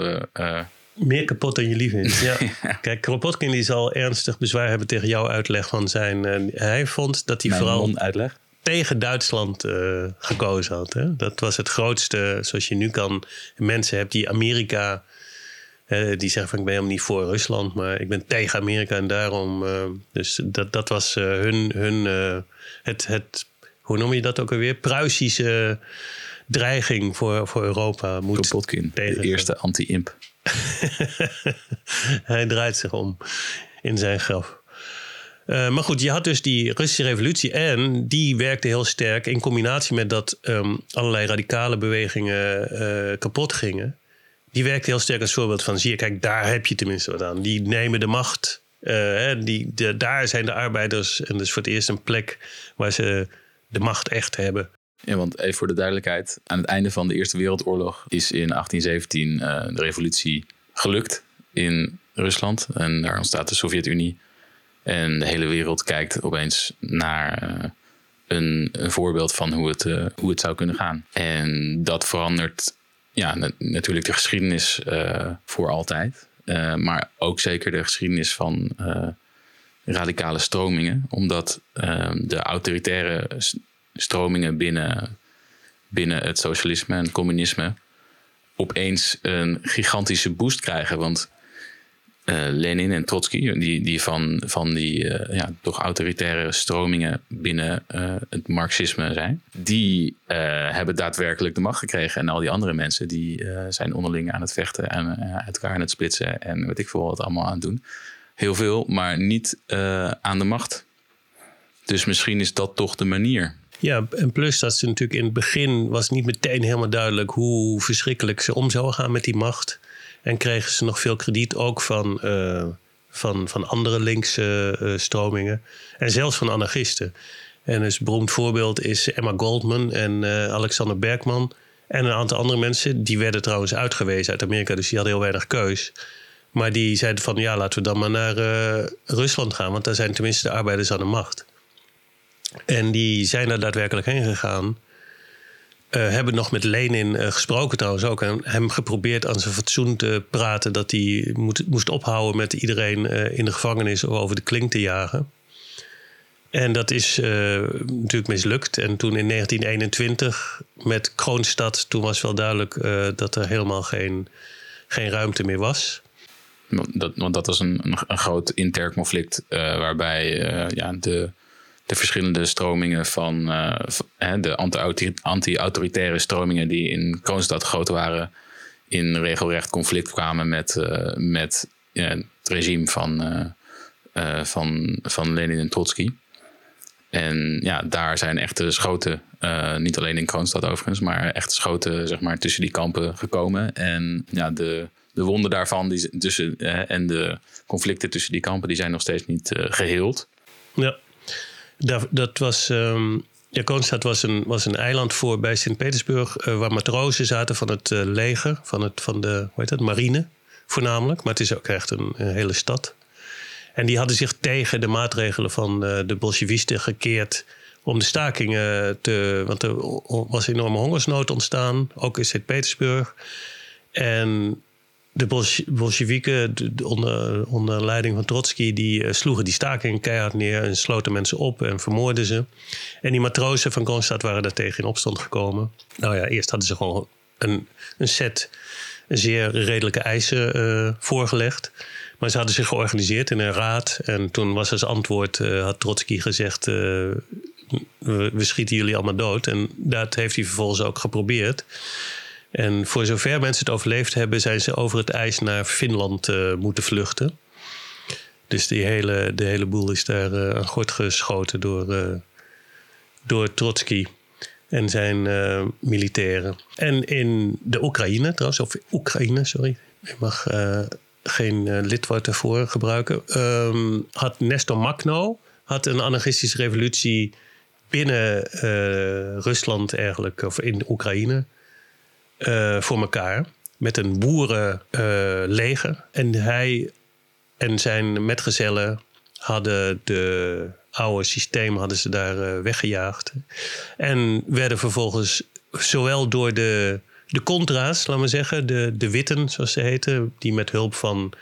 meer kapot dan je lief is. [laughs] Ja. Kijk, Kropotkin die zal ernstig bezwaar hebben tegen jouw uitleg van zijn. hij vond dat hij Mijn vooral. uitleg tegen Duitsland uh, gekozen had. Hè? Dat was het grootste, zoals je nu kan. Mensen hebt die Amerika. Uh, die zeggen van ik ben helemaal niet voor Rusland, maar ik ben tegen Amerika en daarom. Uh, dus dat, dat was hun. hun het, het, hoe noem je dat ook alweer? Pruisische dreiging voor, voor Europa. Moet Kropotkin, tegen de eerste anti-imp. [laughs] Hij draait zich om in zijn graf. Uh, maar goed, je had dus die Russische revolutie en die werkte heel sterk in combinatie met dat um, allerlei radicale bewegingen uh, kapot gingen. Die werkte heel sterk als voorbeeld van, zie je, kijk, daar heb je tenminste wat aan. Die nemen de macht. Uh, die, daar zijn de arbeiders en dus voor het eerst een plek waar ze de macht echt hebben. Ja, want even voor de duidelijkheid. Aan het einde van de Eerste Wereldoorlog is in 1817 de revolutie gelukt in Rusland. En daar ontstaat de Sovjet-Unie. En de hele wereld kijkt opeens naar een, een, voorbeeld van hoe het, hoe het zou kunnen gaan. En dat verandert ja, natuurlijk de geschiedenis voor altijd. maar ook zeker de geschiedenis van radicale stromingen, omdat ehm, de autoritaire stromingen binnen, binnen het socialisme en communisme opeens een gigantische boost krijgen. Want uh, Lenin en Trotsky, die, die van, van die uh, ja, toch autoritaire stromingen binnen uh, het marxisme zijn, die hebben daadwerkelijk de macht gekregen. En al die andere mensen die zijn onderling aan het vechten en uit elkaar aan het splitsen en weet ik veel wat allemaal aan het doen heel veel, maar niet aan de macht. Dus misschien is dat toch de manier. Ja, en plus dat ze natuurlijk in het begin was niet meteen helemaal duidelijk hoe verschrikkelijk ze om zouden gaan met die macht. En kregen ze nog veel krediet ook van, uh, van, van andere linkse uh, stromingen. En zelfs van anarchisten. En een beroemd voorbeeld is Emma Goldman en Alexander Bergman. En een aantal andere mensen. Die werden trouwens uitgewezen uit Amerika, dus die hadden heel weinig keus. Maar die zeiden van ja, laten we dan maar naar Rusland gaan, want daar zijn tenminste de arbeiders aan de macht. En die zijn er daadwerkelijk heen gegaan. Uh, hebben nog met Lenin uh, gesproken trouwens ook. En hem geprobeerd aan zijn fatsoen te praten. Dat hij moet, moest ophouden met iedereen in de gevangenis over de klink te jagen. En dat is natuurlijk mislukt. En toen in 1921 met Kroonstad, toen was wel duidelijk dat er helemaal geen, geen ruimte meer was. Dat, want dat was een, een, groot intern conflict waarbij ja, de, de verschillende stromingen van uh, de anti-autoritaire stromingen die in Kroonstad groot waren, in regelrecht conflict kwamen met, met het regime van, van, van Lenin en Trotsky. En ja, daar zijn echte schoten, niet alleen in Kroonstad overigens, maar echte schoten zeg maar, tussen die kampen gekomen. En ja, de, de wonden daarvan die, tussen, eh, en de conflicten tussen die kampen, die zijn nog steeds niet geheeld. Ja, dat, dat was. Um, was een, was een eiland voor bij Sint-Petersburg, uh, waar matrozen zaten van het leger, van, het, van de hoe heet marine voornamelijk. Maar het is ook echt een, hele stad. En die hadden zich tegen de maatregelen van de Bolshevisten gekeerd om de stakingen te. Want er was enorme hongersnood ontstaan, ook in Sint-Petersburg. En de Bolsjewieken, onder, onder leiding van Trotsky, die uh, sloegen die staking keihard neer en sloten mensen op en vermoorden ze. En die matrozen van Kronstadt waren daartegen in opstand gekomen. Nou ja, eerst hadden ze gewoon een, een set zeer redelijke eisen uh, voorgelegd. Maar ze hadden zich georganiseerd in een raad. En toen was als antwoord, uh, had Trotsky gezegd, we, we schieten jullie allemaal dood. En dat heeft hij vervolgens ook geprobeerd. En voor zover mensen het overleefd hebben, zijn ze over het ijs naar Finland uh, moeten vluchten. Dus die hele, de hele boel is daar uh, aan gort geschoten door, uh, door Trotsky en zijn militairen. En in de Oekraïne trouwens, of Oekraïne, sorry. Ik mag geen lidwoord ervoor gebruiken. Um, had Nestor Makhno had een anarchistische revolutie binnen Rusland eigenlijk, of in Oekraïne uh, voor elkaar. Met een boerenleger. Uh, en hij en zijn metgezellen hadden de oude systeem hadden ze daar uh, weggejaagd. En werden vervolgens zowel door de, de contra's, laten we zeggen, de, de witten zoals ze heten, die met hulp van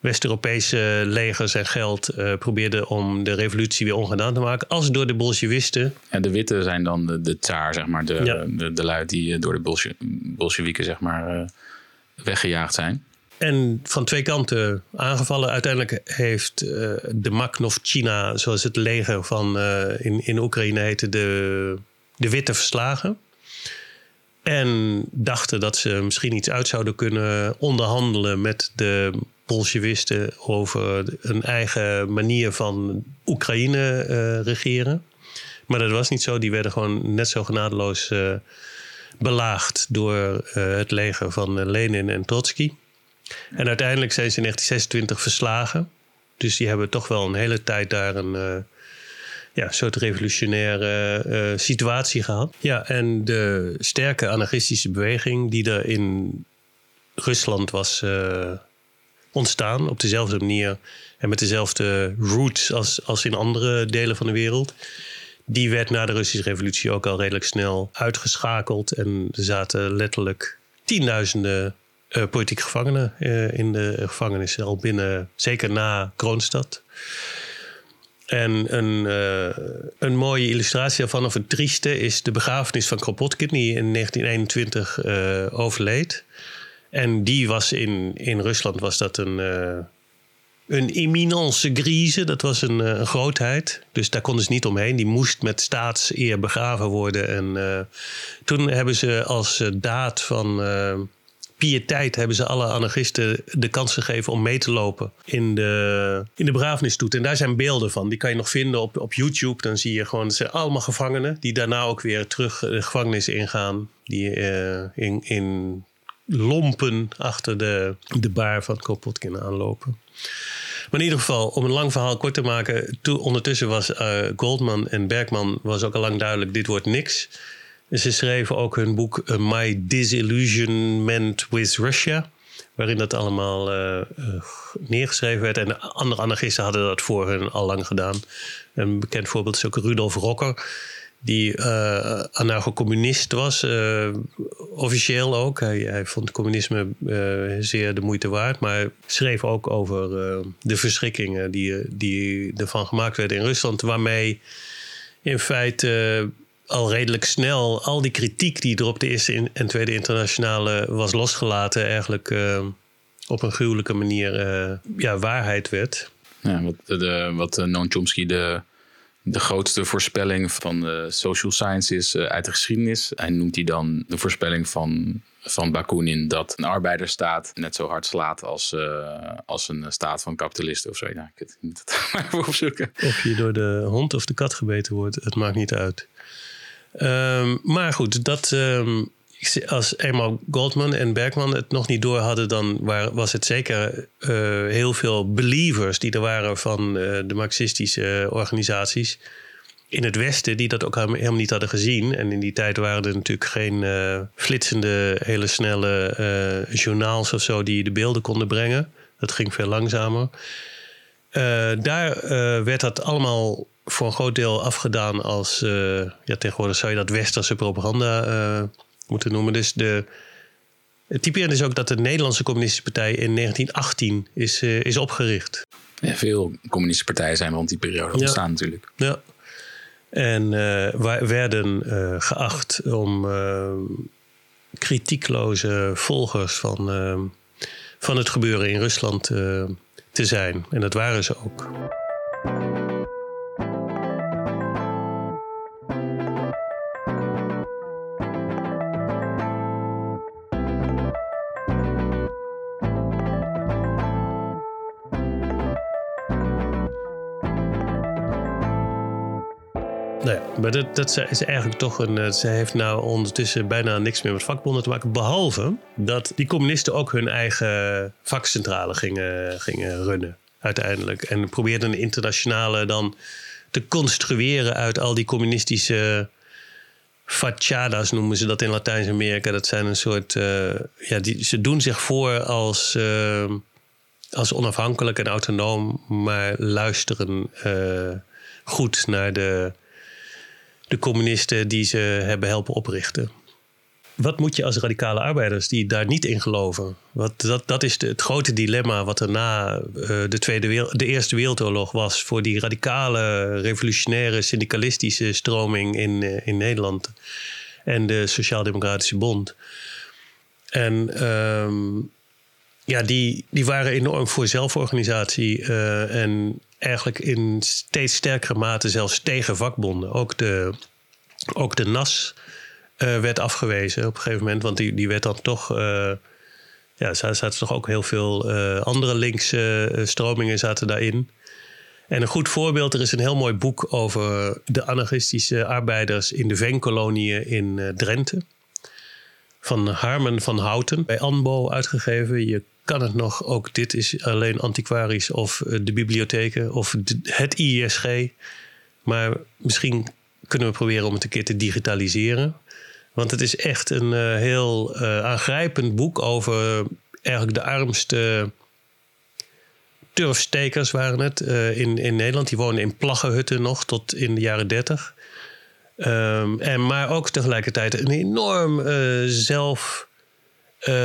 West-Europese legers en geld uh, probeerden om de revolutie weer ongedaan te maken, als door de Bolshevisten. En de witte zijn dan de, de tsaar, zeg maar, de, de, de lui die eh, door de Bolsje, Bolsjewieken zeg maar, uh, weggejaagd zijn. En van twee kanten aangevallen. Uiteindelijk heeft uh, de Makhnovchina, zoals het leger van in, in Oekraïne heette, de, de witte verslagen. En dachten dat ze misschien iets uit zouden kunnen onderhandelen met de Over een eigen manier van Oekraïne uh, regeren. Maar dat was niet zo. Die werden gewoon net zo genadeloos uh, belaagd door uh, het leger van Lenin en Trotsky. En uiteindelijk zijn ze in 1926 verslagen. Dus die hebben toch wel een hele tijd daar een, ja, soort revolutionaire eh, situatie gehad. Ja, en de sterke anarchistische beweging die er in Rusland was uh, ontstaan op dezelfde manier en met dezelfde roots als, als in andere delen van de wereld. Die werd na de Russische revolutie ook al redelijk snel uitgeschakeld. En er zaten letterlijk tienduizenden uh, politieke gevangenen uh, in de gevangenissen al binnen, zeker na Kroonstad. En een, uh, een mooie illustratie daarvan, of een trieste, is de begrafenis van Kropotkin, die in 1921 overleed. En die was in, in Rusland was dat een, een eminence grise, dat was een, een, grootheid. Dus daar konden ze niet omheen. Die moest met staatseer begraven worden. En toen hebben ze als daad van pietijd hebben ze alle anarchisten de kans gegeven om mee te lopen in de, in de begrafenisstoet. En daar zijn beelden van. Die kan je nog vinden op, op YouTube. Dan zie je gewoon, het zijn allemaal gevangenen die daarna ook weer terug de gevangenis ingaan. Die uh, in, in lompen achter de, de baar van Kropotkin aanlopen. Maar in ieder geval, om een lang verhaal kort te maken. Toen, ondertussen was uh, Goldman en Bergman was ook al lang duidelijk, dit wordt niks. Ze schreven ook hun boek uh, My Disillusionment with Russia. Waarin dat allemaal uh, neergeschreven werd. En andere anarchisten hadden dat voor hun al lang gedaan. Een bekend voorbeeld is ook Rudolf Rocker. Die uh, anarcho-communist was. officieel ook. Hij, hij vond communisme zeer de moeite waard. Maar schreef ook over de verschrikkingen die, die ervan gemaakt werden in Rusland. Waarmee in feite al redelijk snel al die kritiek die er op de Eerste en Tweede Internationale was losgelaten, eigenlijk op een gruwelijke manier ja, waarheid werd. Ja, wat, de, wat Noam Chomsky de, de grootste voorspelling van de social sciences uit de geschiedenis. Hij noemt die dan de voorspelling van, van Bakunin dat een arbeiderstaat net zo hard slaat als, als een staat van kapitalisten of zo. Ik moet het [laughs] maar opzoeken. Of je door de hond of de kat gebeten wordt, het maakt niet uit. Um, maar goed, dat, um, als eenmaal Goldman en Bergman het nog niet door hadden, dan was het zeker uh, heel veel believers die er waren van uh, de marxistische organisaties in het Westen, die dat ook helemaal niet hadden gezien. En in die tijd waren er natuurlijk geen uh, flitsende, hele snelle journaals of zo die de beelden konden brengen. Dat ging veel langzamer. daar werd dat allemaal voor een groot deel afgedaan als, ja, tegenwoordig zou je dat westerse propaganda moeten noemen. Dus de, het is ook dat de Nederlandse Communistische Partij in 1918 is, uh, is opgericht. Ja, veel communistische partijen zijn rond die periode ontstaan ja. natuurlijk. Ja. En werden geacht om kritiekloze volgers van, van het gebeuren in Rusland te zijn. En dat waren ze ook. Maar dat, is eigenlijk toch een. Eh, ze heeft nou ondertussen bijna niks meer met vakbonden te maken. Behalve dat die communisten ook hun eigen vakcentrale gingen, gingen runnen. Uiteindelijk. En probeerden een internationale dan te construeren uit al die communistische. Fachadas noemen ze dat in Latijns-Amerika. Dat zijn een soort. Uh, ja, die, ze doen zich voor als. Uh, als onafhankelijk en autonoom, maar luisteren goed naar de de communisten die ze hebben helpen oprichten. Wat moet je als radicale arbeiders die daar niet in geloven? Wat, dat, dat is het grote dilemma wat er na uh, de, tweede de Eerste Wereldoorlog was voor die radicale, revolutionaire, syndicalistische stroming in, uh, in Nederland en de Sociaal-Democratische Bond. En um, ja, die, die waren enorm voor zelforganisatie uh, en eigenlijk in steeds sterkere mate zelfs tegen vakbonden. Ook de, ook de NAS uh, werd afgewezen op een gegeven moment, want die, die werd dan toch. Uh, ja, zaten toch ook heel veel uh, andere linkse stromingen zaten daarin. En een goed voorbeeld, er is een heel mooi boek over de anarchistische arbeiders in de veenkoloniën in Drenthe. Van Harmen van Houten, bij ANBO uitgegeven. Je kan het nog. Ook dit is alleen antiquarisch of eh, de bibliotheken of het IISG. Maar misschien kunnen we proberen om het een keer te digitaliseren. Want het is echt een uh, heel uh, aangrijpend boek over eigenlijk de armste turfstekers waren het in, in Nederland. Die woonden in plaggenhutten nog tot in de jaren dertig. Um, en maar ook tegelijkertijd een enorm zelf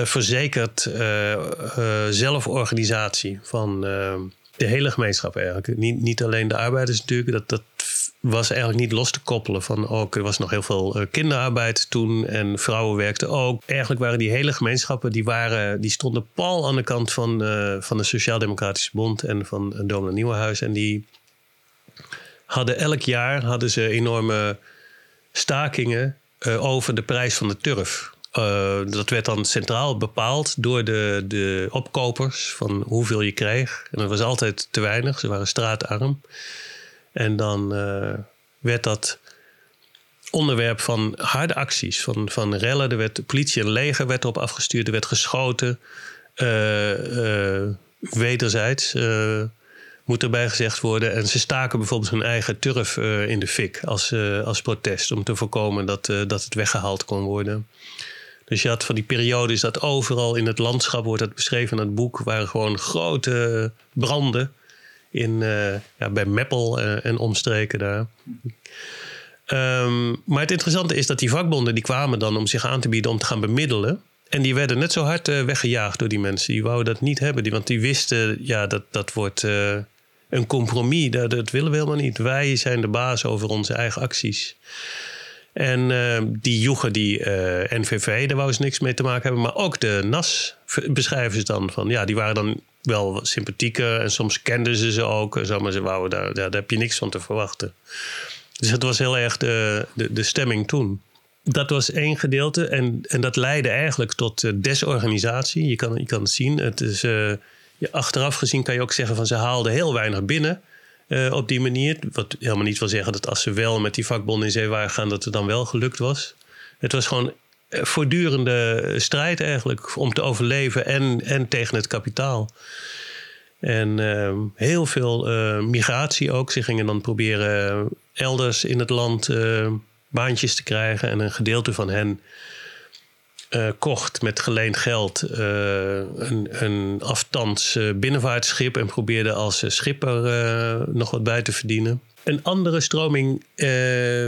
verzekerd zelforganisatie van de hele gemeenschap eigenlijk. Niet, niet alleen de arbeiders natuurlijk. Dat, dat was eigenlijk niet los te koppelen van ook, er was nog heel veel kinderarbeid toen en vrouwen werkten ook. Eigenlijk waren die hele gemeenschappen, die, waren, die stonden pal aan de kant van, van de Sociaal-Democratische Bond en van uh, Dominee Nieuwenhuis. En die hadden elk jaar hadden ze enorme stakingen over de prijs van de turf. Dat werd dan centraal bepaald door de, de opkopers van hoeveel je kreeg. En dat was altijd te weinig, ze waren straatarm. En dan uh, werd dat onderwerp van harde acties, van, van rellen. Er werd, politie en leger werd op afgestuurd, er werd geschoten. Uh, wederzijds moet erbij gezegd worden. En ze staken bijvoorbeeld hun eigen turf in de fik als, als protest. Om te voorkomen dat, dat het weggehaald kon worden. Dus je had van die periodes dat overal in het landschap wordt dat beschreven in het boek. waren gewoon grote branden in, uh, ja, bij Meppel uh, en omstreken daar. Um, maar het interessante is dat die vakbonden die kwamen dan om zich aan te bieden om te gaan bemiddelen. En die werden net zo hard uh, weggejaagd door die mensen. Die wouden dat niet hebben. Die, want die wisten, ja, dat, dat wordt een compromis. Dat, dat, willen we helemaal niet. Wij zijn de baas over onze eigen acties. En die joegen die NVV, daar wou ze niks mee te maken hebben. Maar ook de NAS beschrijven ze dan van... Ja, die waren dan wel sympathieker. En soms kenden ze ze ook. Zo, maar ze wouden daar, daar, heb je niks van te verwachten. Dus het was heel erg de, de, de stemming toen. Dat was één gedeelte. En, en dat leidde eigenlijk tot uh, desorganisatie. Je kan, je kan het zien. Het is, uh, achteraf gezien kan je ook zeggen van ze haalden heel weinig binnen. Uh, op die manier. Wat helemaal niet wil zeggen dat als ze wel met die vakbonden in zee waren gaan, dat het dan wel gelukt was. Het was gewoon voortdurende strijd eigenlijk om te overleven en, en tegen het kapitaal. En uh, heel veel uh, migratie ook. Ze gingen dan proberen elders in het land baantjes te krijgen. En een gedeelte van hen kocht met geleend geld een, een afstands binnenvaartschip. En probeerde als schipper nog wat bij te verdienen. Een andere stroming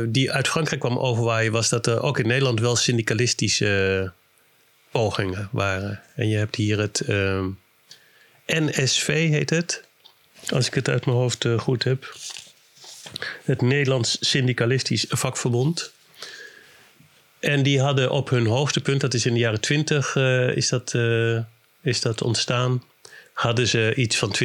die uit Frankrijk kwam overwaaien, was dat er ook in Nederland wel syndicalistische pogingen waren. En je hebt hier het NSV, heet het. Als ik het uit mijn hoofd goed heb. Het Nederlands Syndicalistisch Vakverbond. En die hadden op hun hoogtepunt, dat is in de jaren twintig, uh, is, dat, is dat ontstaan. Hadden ze iets van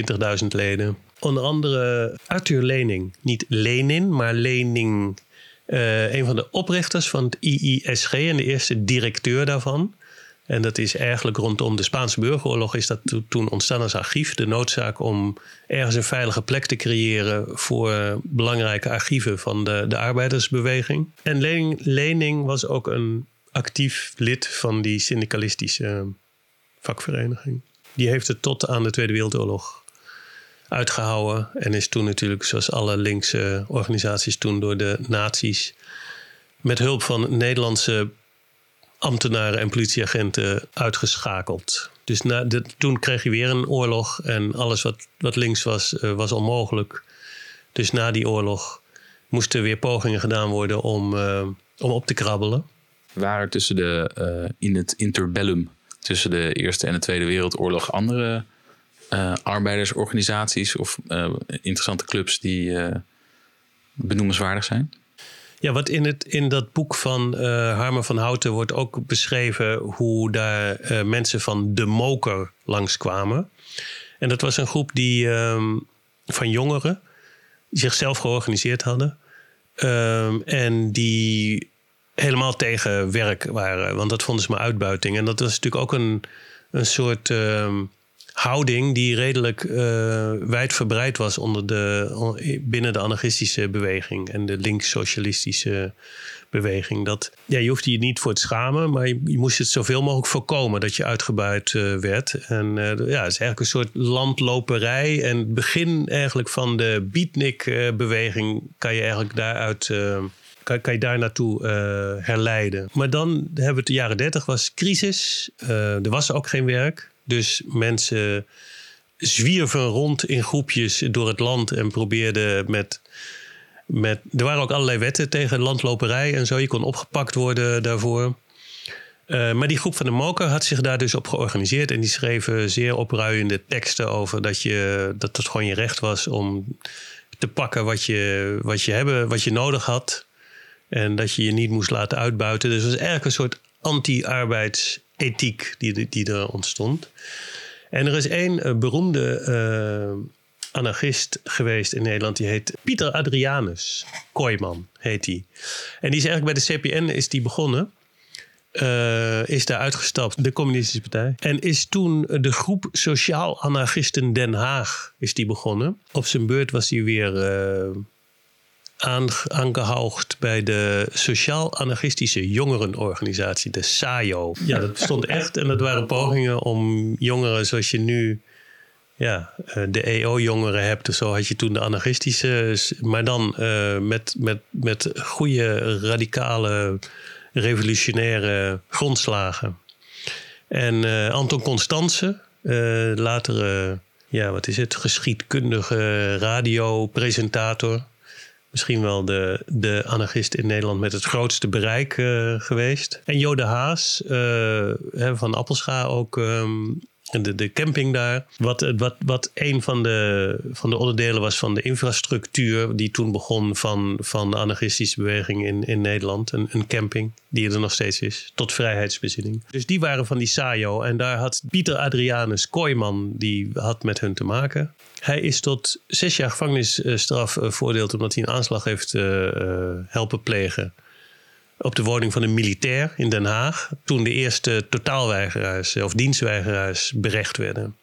20.000 leden. Onder andere Arthur Lening. Niet Lenin, maar Lening. Uh, een van de oprichters van het IISG en de eerste directeur daarvan. En dat is eigenlijk rondom de Spaanse burgeroorlog is dat toen ontstaan als archief. De noodzaak om ergens een veilige plek te creëren voor belangrijke archieven van de, de arbeidersbeweging. En Lening, Lening was ook een actief lid van die syndicalistische vakvereniging. Die heeft het tot aan de Tweede Wereldoorlog uitgehouden. En is toen natuurlijk, zoals alle linkse organisaties toen door de nazi's... met hulp van Nederlandse ambtenaren en politieagenten uitgeschakeld. Dus na toen kreeg je weer een oorlog en alles wat, wat links was, uh, was onmogelijk. Dus na die oorlog moesten weer pogingen gedaan worden om, uh, om op te krabbelen. Waren tussen de, uh, in het interbellum, tussen de Eerste en de Tweede Wereldoorlog, andere arbeidersorganisaties of interessante clubs die benoemenswaardig zijn? Ja, wat in, het, in dat boek van Harmer van Houten wordt ook beschreven hoe daar mensen van de Moker langskwamen. En dat was een groep die um, van jongeren zichzelf georganiseerd hadden. Um, en die helemaal tegen werk waren, want dat vonden ze maar uitbuiting. En dat was natuurlijk ook een, een soort. Um, houding die redelijk uh, wijdverbreid was onder de, binnen de anarchistische beweging en de links-socialistische beweging. Dat, ja, je hoefde je niet voor te schamen, maar je, moest het zoveel mogelijk voorkomen dat je uitgebuit uh, werd. En uh, ja, het is eigenlijk een soort landloperij. En het begin eigenlijk van de beatnik-beweging kan je eigenlijk daaruit kan, kan je daar naartoe herleiden. Maar dan hebben we het de jaren 30 was crisis. Er was ook geen werk. Dus mensen zwierven rond in groepjes door het land en probeerden met. met er waren ook allerlei wetten tegen landloperij en zo. Je kon opgepakt worden daarvoor. Uh, maar die groep van de Moker had zich daar dus op georganiseerd. En die schreven zeer opruiende teksten over dat, je, dat het gewoon je recht was om te pakken wat je, wat je, hebben, wat je nodig had. En dat je je niet moest laten uitbuiten. Dus het was eigenlijk een soort anti-arbeidsethiek die, die er ontstond. En er is één uh, beroemde uh, anarchist geweest in Nederland. Die heet Pieter Adrianus Kooijman, heet hij. En die is eigenlijk bij de CPN is die begonnen. Uh, is daar uitgestapt, de Communistische Partij. En is toen de groep Sociaal Anarchisten Den Haag is die begonnen. Op zijn beurt was hij weer aangehoogd bij de Sociaal-Anarchistische Jongerenorganisatie, de SAJO. Ja, dat bestond echt en dat waren pogingen om jongeren zoals je nu ja, eh, de EO-jongeren hebt. Dus zo had je toen de anarchistische, maar dan uh, met, met, met goede, radicale, revolutionaire grondslagen. En uh, Anton Constance, uh, latere, ja, wat is het, geschiedkundige radiopresentator misschien wel de, de anarchist in Nederland met het grootste bereik uh, geweest. En Jode Haas uh, van Appelscha ook um, de, de camping daar. Wat, wat, wat een van de, van de onderdelen was van de infrastructuur die toen begon van, van de anarchistische beweging in, in Nederland. Een, een camping die er nog steeds is, tot vrijheidsbezinning. Dus die waren van die SAJO en daar had Pieter Adrianus Kooijman, die had met hun te maken. Hij is tot zes jaar gevangenisstraf uh, veroordeeld omdat hij een aanslag heeft uh, helpen plegen op de woning van een militair in Den Haag. Toen de eerste totaalweigeraars of dienstweigeraars berecht werden.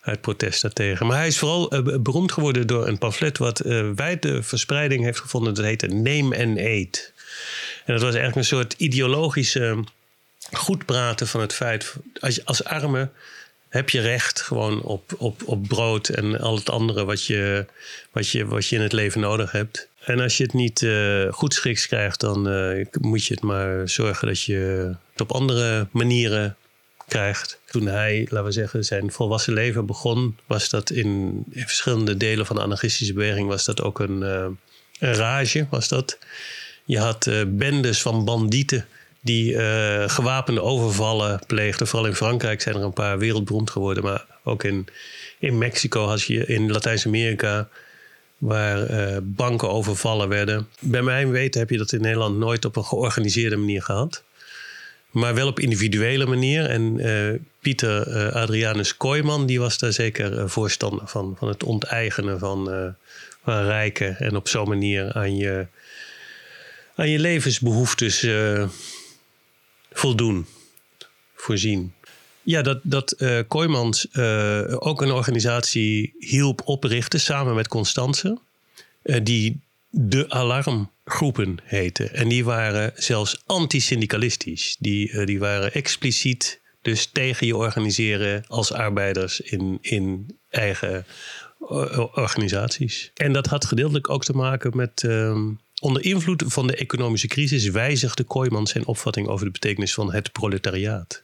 Uit protest daartegen. Maar hij is vooral uh, beroemd geworden door een pamflet wat uh, wijde verspreiding heeft gevonden. Dat heette Name and Aid. En dat was eigenlijk een soort ideologische goed praten van het feit. Als, als arme heb je recht gewoon op, op, op brood en al het andere wat je, wat, je, wat je in het leven nodig hebt. En als je het niet uh, goed schiks krijgt, dan uh, moet je het maar zorgen dat je het op andere manieren krijgt. Toen hij, laten we zeggen, zijn volwassen leven begon, was dat in, in verschillende delen van de anarchistische beweging was dat ook een, uh, een rage. Was dat. Je had bendes van bandieten die gewapende overvallen pleegden. Vooral in Frankrijk zijn er een paar wereldberoemd geworden, maar ook in, in Mexico had je in Latijns-Amerika waar uh, banken overvallen werden. Bij mijn weten heb je dat in Nederland nooit op een georganiseerde manier gehad. Maar wel op individuele manier. En uh, Pieter uh, Adrianus Kooijman die was daar zeker voorstander van. Van het onteigenen van, van rijken. En op zo'n manier aan je, aan je levensbehoeftes voldoen. Voorzien. Ja, dat, dat uh, Kooijmans uh, ook een organisatie hielp oprichten samen met Constance. Uh, die de alarmgroepen heette. En die waren zelfs anti-syndicalistisch. Die, die waren expliciet dus tegen je organiseren als arbeiders in, in eigen organisaties. En dat had gedeeltelijk ook te maken met ehm, Onder invloed van de economische crisis wijzigde Kooijman zijn opvatting over de betekenis van het proletariaat.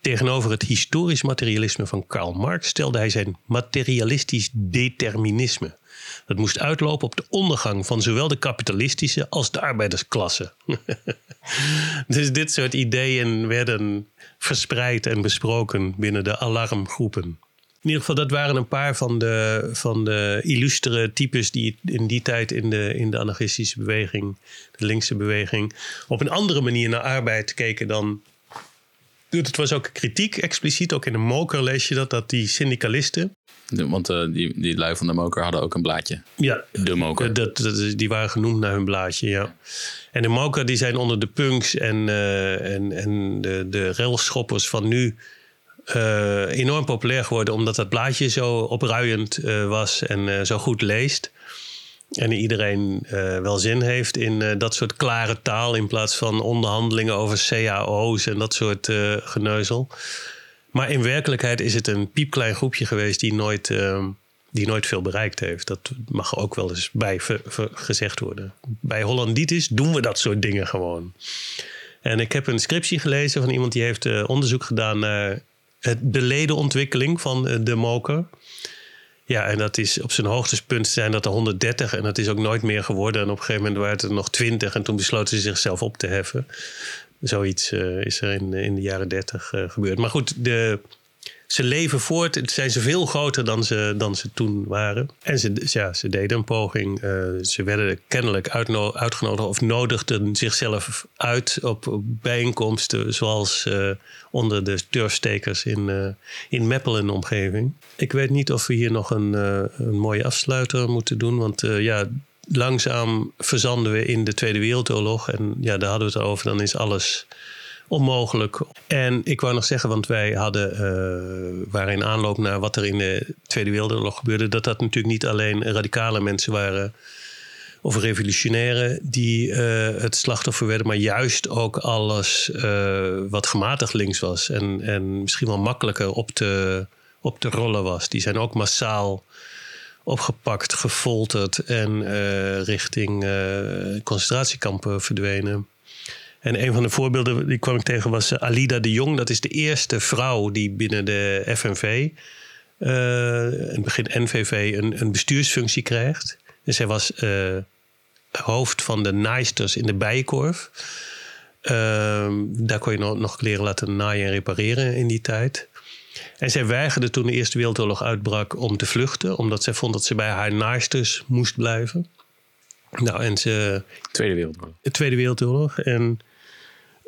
Tegenover het historisch materialisme van Karl Marx stelde hij zijn materialistisch determinisme. Dat moest uitlopen op de ondergang van zowel de kapitalistische als de arbeidersklasse. [laughs] dus dit soort ideeën werden verspreid en besproken binnen de alarmgroepen. In ieder geval, dat waren een paar van de, van de illustere types die in die tijd in de, in de anarchistische beweging, de linkse beweging, op een andere manier naar arbeid keken dan. Het was ook kritiek, expliciet, ook in de moker lees je dat, dat die syndicalisten. want uh, die, die lui van de moker hadden ook een blaadje. Ja, de moker. Dat, dat, die waren genoemd naar hun blaadje, ja. En de moker die zijn onder de punks en, uh, en, en de, de railschoppers van nu eh, enorm populair geworden omdat dat blaadje zo opruiend was en zo goed leest. En iedereen wel zin heeft in dat soort klare taal in plaats van onderhandelingen over cao's en dat soort geneuzel. Maar in werkelijkheid is het een piepklein groepje geweest die nooit, ehm, die nooit veel bereikt heeft. Dat mag ook wel eens bij gezegd worden. Bij Hollanditis doen we dat soort dingen gewoon. En ik heb een scriptie gelezen van iemand die heeft uh, onderzoek gedaan naar de ledenontwikkeling van uh, de moker. Ja, en dat is op zijn hoogtepunt zijn dat er 130 en dat is ook nooit meer geworden. En op een gegeven moment waren het er nog 20 en toen besloten ze zichzelf op te heffen. Zoiets uh, is er in, in de jaren 30 gebeurd. Maar goed, de, ze leven voort. Het zijn ze veel groter dan ze, dan ze toen waren. En ze, ja, ze deden een poging. Uh, ze werden kennelijk uitgenodigd of nodigden zichzelf uit op, bijeenkomsten. Zoals uh, onder de turfstekers in, uh, in Meppel en de omgeving. Ik weet niet of we hier nog een, een mooie afsluiter moeten doen. Want ja, langzaam verzanden we in de Tweede Wereldoorlog. En ja, daar hadden we het over. Dan is alles onmogelijk. En ik wou nog zeggen, want wij hadden, uh, waren in aanloop naar wat er in de Tweede Wereldoorlog gebeurde, dat dat natuurlijk niet alleen radicale mensen waren of revolutionairen die uh, het slachtoffer werden, maar juist ook alles uh, wat gematigd links was en, en misschien wel makkelijker op te, op te rollen was. Die zijn ook massaal opgepakt, gefolterd en richting concentratiekampen verdwenen. En een van de voorbeelden die kwam ik tegen was eh, Alida de Jong. Dat is de eerste vrouw die binnen de FNV, uh, eh, in het begin NVV, een, een bestuursfunctie krijgt. En zij was uh, hoofd van de naaisters in de Bijenkorf. Uh, daar kon je nog, nog kleren laten naaien en repareren in die tijd. En zij weigerde toen de Eerste Wereldoorlog uitbrak om te vluchten, omdat zij vond dat ze bij haar naaisters moest blijven. Nou, en ze. Tweede Wereldoorlog. De Tweede Wereldoorlog. En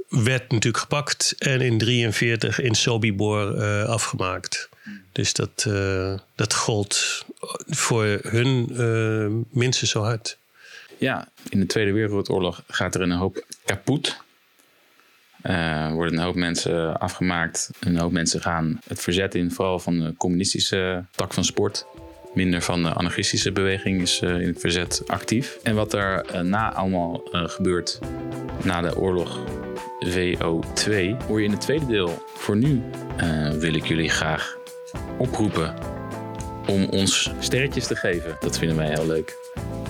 werd natuurlijk gepakt en in 1943 in Sobibor uh, afgemaakt. Dus dat, uh, dat gold voor hun uh, minstens zo hard. Ja, in de Tweede Wereldoorlog gaat er een hoop kapot. Worden een hoop mensen afgemaakt. Een hoop mensen gaan het verzet in, vooral van de communistische tak van sport. Minder van de anarchistische beweging is in het verzet actief. En wat er na allemaal gebeurt, na de oorlog, VO2 hoor je in het tweede deel. Voor nu uh, wil ik jullie graag oproepen om ons sterretjes te geven. Dat vinden wij heel leuk.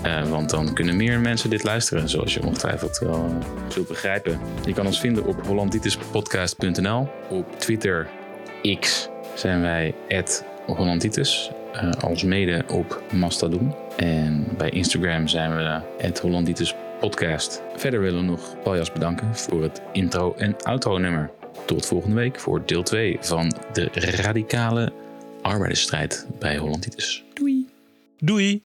Uh, want dan kunnen meer mensen dit luisteren, zoals je ongetwijfeld wel uh, zult begrijpen. Je kan ons vinden op hollanditispodcast.nl. Op Twitter X zijn wij Hollanditis, uh, als mede op Mastodon. En bij Instagram zijn we Hollanditis podcast. Verder willen we nog Paljas bedanken voor het intro- en outro-nummer. Tot volgende week voor deel 2 van de radicale arbeidersstrijd bij Hollanditis. Doei! Doei!